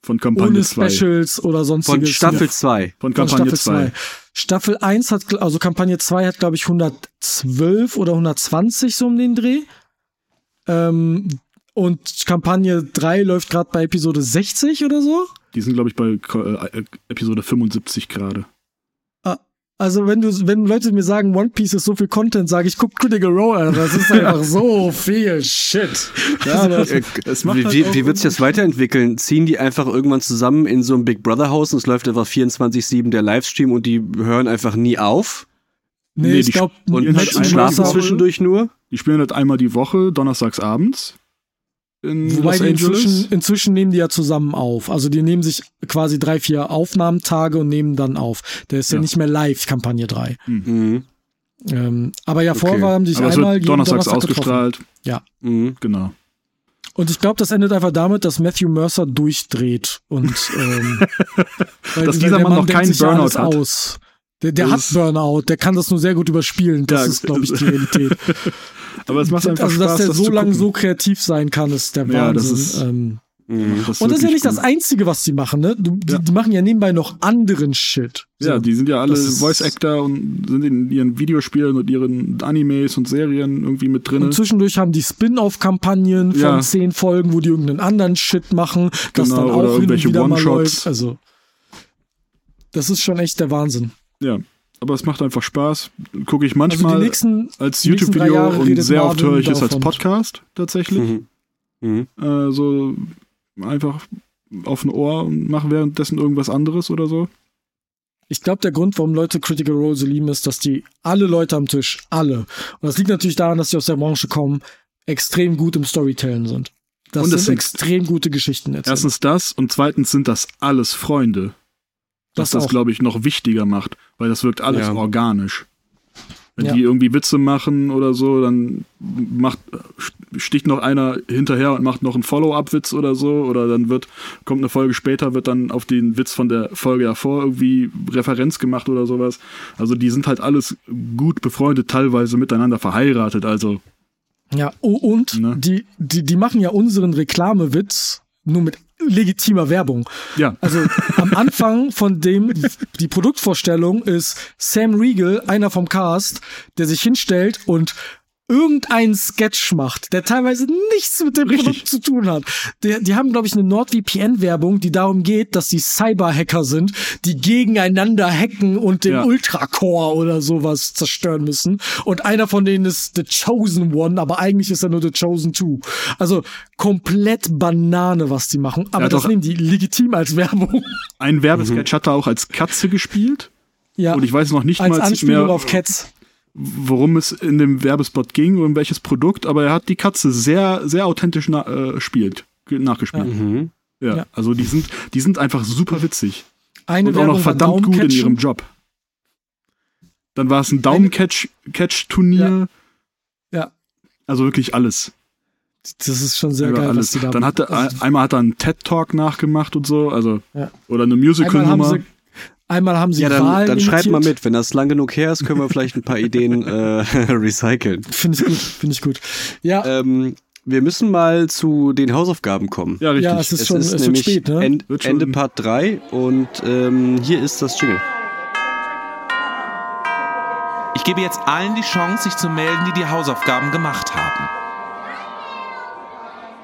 Von Kampagne ohne 2. Specials oder sonstiges. von Staffel 2. Von Kampagne Staffel 2. 2. Staffel 1 hat, also Kampagne 2 hat, glaube ich, 112 oder 120 so um den Dreh. Ähm, und Kampagne 3 läuft gerade bei Episode 60 oder so. Die sind, glaube ich, bei äh, Episode 75 gerade. Also wenn du, wenn Leute mir sagen, One Piece ist so viel Content, sage ich, guck Critical Role. Das ist einfach so viel Shit. Ja, aber Äh, es macht wie halt wie, wie wird sich das weiterentwickeln? Ziehen die einfach irgendwann zusammen in so ein Big Brother Haus und es läuft einfach 24-7 der Livestream und die hören einfach nie auf Nee, Nee, ich glaube, und halt schlafen zwischendurch nur? Die spielen halt einmal die Woche, donnerstags abends. In Wobei Los Angeles. inzwischen, inzwischen nehmen die ja zusammen auf. Also die nehmen sich quasi drei, vier Aufnahmetage und nehmen dann auf. Der ist ja, Ja. nicht mehr live, Kampagne 3. Mhm. Ähm, aber ja, Okay. vorher haben die sich einmal donnerstags Donnerstag getroffen. ausgestrahlt. Mhm. Genau. Und ich glaube, das endet einfach damit, dass Matthew Mercer durchdreht und ähm, weil Dass der dieser Mann noch denkt keinen sich ja Burnout alles hat. Aus. Der, der hat Burnout, der kann das nur sehr gut überspielen. Das Ja, ist, glaube ich, die Realität. Aber es macht einfach also, Spaß, dass der das so lange so kreativ sein kann, ist der Ja, das Wahnsinn. ist- ähm, Mhm. Das und das ist ja nicht das gut. Einzige, was die machen, ne? Die, Ja. die machen ja nebenbei noch anderen Shit. So. Ja, die sind ja alle Das ist- Voice Actor und sind in ihren Videospielen und ihren Animes und Serien irgendwie mit drin. Und zwischendurch haben die Spin-off-Kampagnen von Ja. zehn Folgen, wo die irgendeinen anderen Shit machen, das Genau, dann oder auch und irgendwelche One-Shots. Also, das ist schon echt der Wahnsinn. Ja, aber es macht einfach Spaß. Gucke ich Also manchmal die nächsten, als YouTube-Video und sehr oft höre ich es als. Podcast tatsächlich. Mhm. Mhm. Äh, so einfach auf ein Ohr und mache währenddessen irgendwas anderes oder so. ich glaube, der Grund, warum Leute Critical Role so lieben, ist, dass die alle Leute am Tisch, alle, und das liegt natürlich daran, dass die aus der Branche kommen, extrem gut im Storytellen sind. Das Und sind es sind- extrem gute Geschichten erzählen. Erstens das und zweitens sind das alles Freunde. Was Das das, glaube ich, noch wichtiger macht, weil das wirkt alles Ja. organisch. Wenn Ja. die irgendwie Witze machen oder so, dann macht, sticht noch einer hinterher und macht noch einen Follow-up-Witz oder so, oder dann wird, kommt eine Folge später, wird dann auf den Witz von der Folge davor irgendwie Referenz gemacht oder sowas. Also die sind halt alles gut befreundet, teilweise miteinander verheiratet, also Ja, und Ne? die, die, die machen ja unseren Reklamewitz nur mit legitimer Werbung. ja. Also am Anfang von dem, die Produktvorstellung ist Sam Riegel, einer vom Cast, der sich hinstellt und irgendeinen Sketch macht, der teilweise nichts mit dem Richtig. Produkt zu tun hat. Der, die haben, glaube ich, eine NordVPN-Werbung, die darum geht, dass die Cyber-Hacker sind, die gegeneinander hacken und den Ja. Ultracore oder sowas zerstören müssen. Und einer von denen ist The Chosen One, aber eigentlich ist er nur The Chosen Two. Also komplett Banane, was die machen. Aber Ja, das nehmen die legitim als Werbung. Ein Werbesketch hat er auch als Katze gespielt. Ja, Und ich weiß noch nicht als mal Anspielung mehr, auf Cats. Worum es in dem Werbespot ging und um welches Produkt, aber er hat die Katze sehr, sehr authentisch na äh, spielt, ge- nachgespielt. Mhm. Ja. Ja. also die sind, die sind einfach super witzig Eine und auch Werbung noch war verdammt gut in ihrem Job. Dann war es ein Daumencatch-Turnier. Ja. Also wirklich alles. Das ist schon sehr Über geil, alles. was die da Dann hat er, also, einmal hat er einen TED-Talk nachgemacht und so, also Ja. oder eine Musical-Nummer. Einmal haben sie Ja, dann, Wahlen dann schreibt mal mit. Wenn das lang genug her ist, können wir vielleicht ein paar Ideen äh, recyceln. Finde ich gut, finde ich gut. Ja, Ähm, wir müssen mal zu den Hausaufgaben kommen. Ja, richtig. ja, es ist schon, es wird nämlich spät, ne? End, Ende Part 3 und ähm, hier ist das Jingle. Ich gebe jetzt allen die Chance, sich zu melden, die die Hausaufgaben gemacht haben.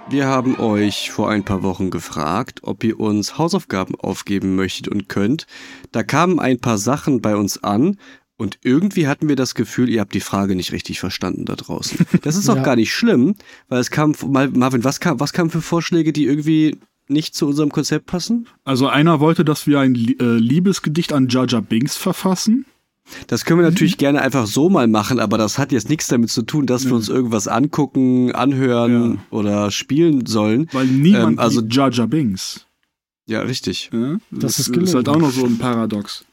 Wir haben euch vor ein paar Wochen gefragt, ob ihr uns Hausaufgaben aufgeben möchtet und könnt. Da kamen ein paar Sachen bei uns an und irgendwie hatten wir das Gefühl, ihr habt die Frage nicht richtig verstanden da draußen. Das ist auch Ja. gar nicht schlimm, weil es kam, Mal- Marvin, was kam, was kam für Vorschläge, die irgendwie nicht zu unserem Konzept passen? Also einer wollte, dass wir ein äh, Liebesgedicht an Jaja Binks verfassen. Das können wir Mhm. natürlich gerne einfach so mal machen, aber das hat jetzt nichts damit zu tun, dass wir uns irgendwas angucken, anhören oder spielen sollen. Weil niemand Ähm, also- Jaja Binks. Ja, richtig. Ja? Das ist ist halt auch noch so ein Paradox.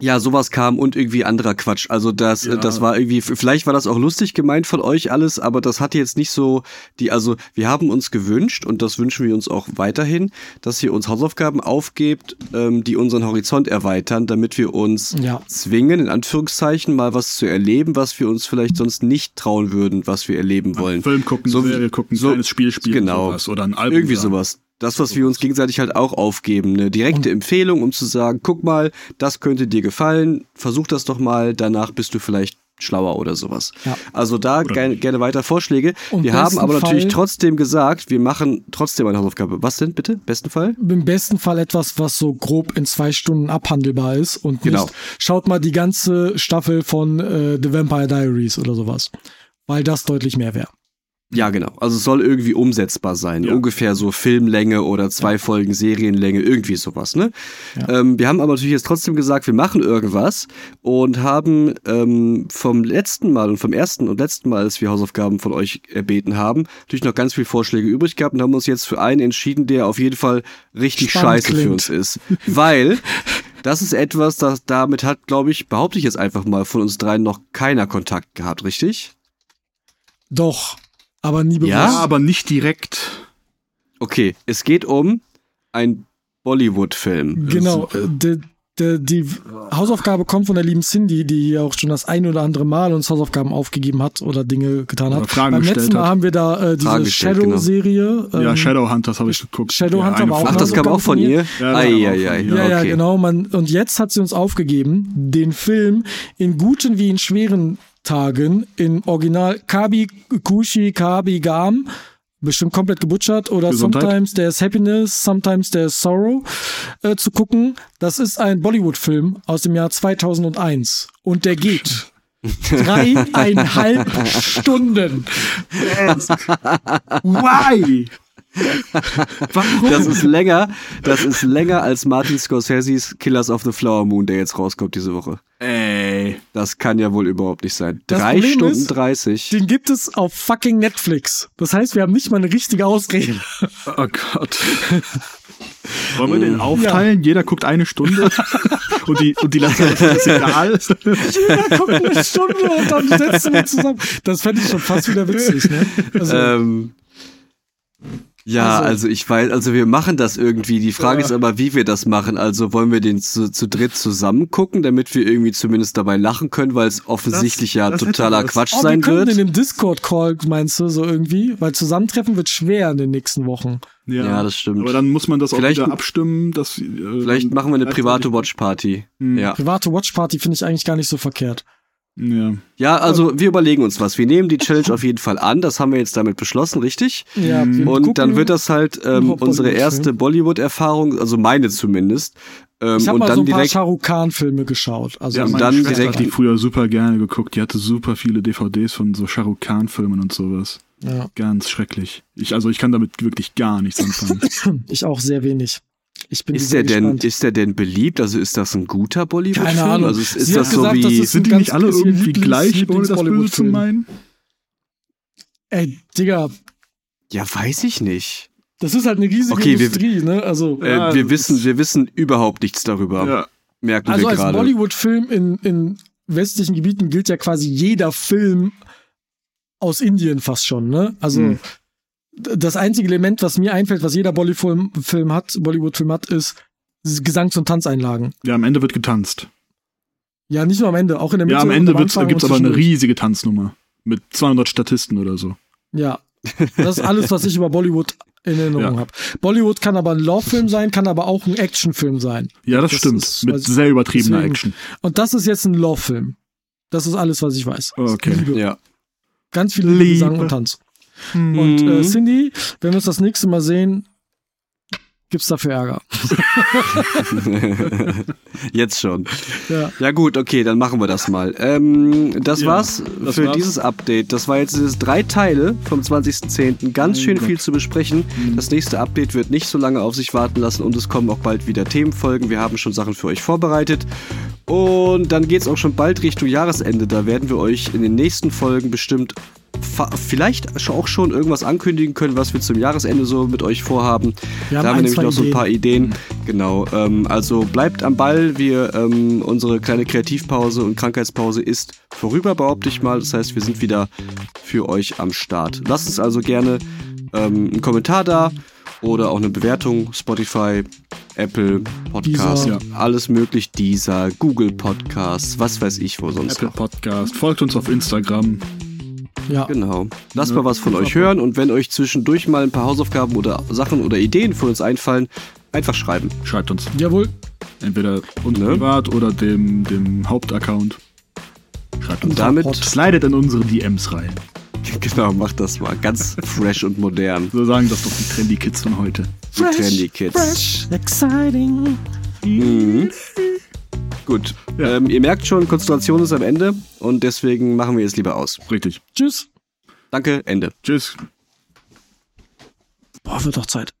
Ja, sowas kam und irgendwie anderer Quatsch. Also das, Ja. das war irgendwie, vielleicht war das auch lustig gemeint von euch alles, aber das hatte jetzt nicht so die, also wir haben uns gewünscht und das wünschen wir uns auch weiterhin, dass ihr uns Hausaufgaben aufgebt, ähm, die unseren Horizont erweitern, damit wir uns Ja. zwingen, in Anführungszeichen, mal was zu erleben, was wir uns vielleicht sonst nicht trauen würden, was wir erleben wollen. Film gucken, So wie- Serie gucken, so- kleines Spiel spielen, genau. sowas. Oder ein Album. Irgendwie sagen. sowas. Das, was wir uns gegenseitig halt auch aufgeben. Eine direkte Empfehlung, um zu sagen, guck mal, das könnte dir gefallen, versuch das doch mal, danach bist du vielleicht schlauer oder sowas. Ja. Also da gerne, gerne weiter Vorschläge. Im wir haben aber natürlich Fall- trotzdem gesagt, wir machen trotzdem eine Hausaufgabe. Was denn bitte? Besten Fall? Im besten Fall etwas, was so grob in zwei Stunden abhandelbar ist und nicht, Genau. schaut mal die ganze Staffel von äh, The Vampire Diaries oder sowas. Weil das deutlich mehr wäre. Ja, genau. Also es soll irgendwie umsetzbar sein. Ja. Ungefähr so Filmlänge oder zwei Folgen Serienlänge, irgendwie sowas, ne? Ja. Ähm, wir haben aber natürlich jetzt trotzdem gesagt, wir machen irgendwas und haben ähm, vom letzten Mal und vom ersten und letzten Mal, als wir Hausaufgaben von euch erbeten haben, natürlich noch ganz viele Vorschläge übrig gehabt und haben uns jetzt für einen entschieden, der auf jeden Fall richtig Spannend scheiße für klingt. uns ist. Weil das ist etwas, das damit hat, glaube ich, behaupte ich jetzt einfach mal, von uns dreien noch keiner Kontakt gehabt, richtig? Doch, aber nie bewusst. Ja? Ja, aber nicht direkt. Okay, es geht um ein Bollywood-Film. Genau. äh, Die, die, die Hausaufgabe kommt von der lieben Cindy, die hier auch schon das ein oder andere Mal uns Hausaufgaben aufgegeben hat oder Dinge getan hat. Fragen Beim letzten Mal hat. haben wir da äh, diese genau. Shadow-Serie. ja, ähm, Shadowhunters habe ich geguckt. Shadowhunter ja, war auch Ach, das kam auch von ihr? Ja, das Ei, kam auch ei, von ei. ihr. Ja, ja, okay. genau. Man, und jetzt hat sie uns aufgegeben, den Film in guten wie in schweren Tagen in Original Kabi Kushi Kabi Gam, bestimmt komplett gebutschert, oder Gesundheit. Sometimes There's Happiness, Sometimes There's Sorrow äh, zu gucken. Das ist ein Bollywood-Film aus dem Jahr 2001 und der geht dreieinhalb Stunden. Why? Warum? Das ist länger, das ist länger als Martin Scorseses Killers of the Flower Moon, der jetzt rauskommt diese Woche. Ey. Das kann ja wohl überhaupt nicht sein. Das Drei Problem Stunden ist, 30. Den gibt es auf fucking Netflix. Das heißt, wir haben nicht mal eine richtige Ausrede. Oh Gott. Wollen wir den aufteilen? Jeder guckt eine Stunde und die, und die Hälfte ist egal. Jeder guckt eine Stunde und dann setzen wir zusammen. Das fände ich schon fast wieder witzig, ne? Also, Ähm, ja, Also- also ich weiß, also wir machen das irgendwie. Die Frage Ja. ist aber, wie wir das machen. Also wollen wir den zu, zu dritt zusammen gucken, damit wir irgendwie zumindest dabei lachen können, weil es offensichtlich ja das totaler. Quatsch oh, wir sein können wird. in dem Discord-Call, meinst du, so irgendwie? Weil zusammentreffen wird schwer in den nächsten Wochen. Ja, das stimmt. Aber dann muss man das auch Vielleicht- wieder abstimmen. Dass, äh, Vielleicht machen wir eine private Watchparty. Hm. Ja. Private Watchparty finde ich eigentlich gar nicht so verkehrt. Ja. Ja, also wir überlegen uns was. Wir nehmen die Challenge auf jeden Fall an. Das haben wir jetzt damit beschlossen, richtig? Ja, Und gucken- dann wird das halt ähm, unsere erste Bollywood-Erfahrung, also meine zumindest. Ähm, Ich habe und mal dann so ein paar direkt. Shah Rukh Khan-Filme geschaut. Also Ja, Und dann Schwester direkt- hat die früher super gerne geguckt. Die hatte super viele DVDs von so Shah Rukh Khan Filmen und sowas. ja, Ganz schrecklich. Ich, also ich kann damit wirklich gar nichts anfangen. ich auch sehr wenig. Ich bin Ist der denn, gespannt. ist der denn beliebt? Also ist das ein guter Bollywood-Film? Keine Ahnung. Also ist, ist das hat so gesagt, wie. das ist- Sind die nicht alle irgendwie Lieblings- gleich, ohne das Böse zu meinen? Ey, Digga, Ja, weiß ich nicht. das ist halt eine riesige Okay, wir- Industrie, ne? Also, Äh, Ja, wir wissen, wir wissen überhaupt nichts darüber. Ja. Merken also wir als gerade. Bollywood-Film in, in westlichen Gebieten gilt ja quasi jeder Film aus Indien fast schon, ne? Also Hm. Das einzige Element, was mir einfällt, was jeder Bollywood-Film Film hat, Bollywood-Film hat, ist Gesangs- und Tanzeinlagen. ja, am Ende wird getanzt. Ja, nicht nur am Ende, auch in der Mitte. Ja, am Ende gibt es aber eine riesige Tanznummer. Mit 200 Statisten oder so. Ja. Das ist alles, was ich über Bollywood in Erinnerung Ja. habe. Bollywood kann aber ein Love-Film sein, kann aber auch ein Actionfilm sein. Ja, das, Das stimmt. ist- Mit sehr übertriebener deswegen- Action. Und das ist jetzt ein Love-Film. Das ist alles, was ich weiß. Okay. Liebe. Ja. Ganz viel Liebe. Gesang und Tanz. Hm. Und Mhm. äh, Cindy, wenn wir uns das nächste Mal sehen, gibt's dafür Ärger. Jetzt schon. Ja. Ja gut, okay, dann machen wir das mal. Ähm, das Ja, war's das für war's. dieses Update. Das war jetzt dieses drei Teile vom 20.10. Ganz Mein schön Gott. viel zu besprechen. Mhm. Das nächste Update wird nicht so lange auf sich warten lassen und es kommen auch bald wieder Themenfolgen. Wir haben schon Sachen für euch vorbereitet. Und dann geht's auch schon bald Richtung Jahresende. Da werden wir euch in den nächsten Folgen bestimmt vielleicht auch schon irgendwas ankündigen können, was wir zum Jahresende so mit euch vorhaben. Wir haben da haben wir nämlich noch so ein paar Ideen. Genau. Ähm, also bleibt am Ball. Wir, ähm, unsere kleine Kreativpause und Krankheitspause ist vorüber, behaupte ich mal. Das heißt, wir sind wieder für euch am Start. Lasst uns also gerne ähm, einen Kommentar da oder auch eine Bewertung. Spotify, Apple Podcast, Deezer. alles möglich. Dieser Google Podcasts, was weiß ich wo sonst Apple noch. Podcast. Folgt uns auf Instagram. Ja. Genau. Lasst mal was von euch hören und wenn euch zwischendurch mal ein paar Hausaufgaben oder Sachen oder Ideen von uns einfallen, einfach schreiben. Schreibt uns. Jawohl. Entweder uns Ne? privat oder dem, dem Hauptaccount. Schreibt uns. Und damit, Slidet in unsere DMs rein. genau, macht das mal ganz fresh und modern. So sagen das doch die Trendy Kids von heute. Die Trendy Kids. Fresh, exciting. Mhm. Gut. Ja. Ähm, ihr merkt schon, Konzentration ist am Ende und deswegen machen wir es lieber aus. Richtig. Tschüss. Danke, Ende. Tschüss. Boah, wird doch Zeit.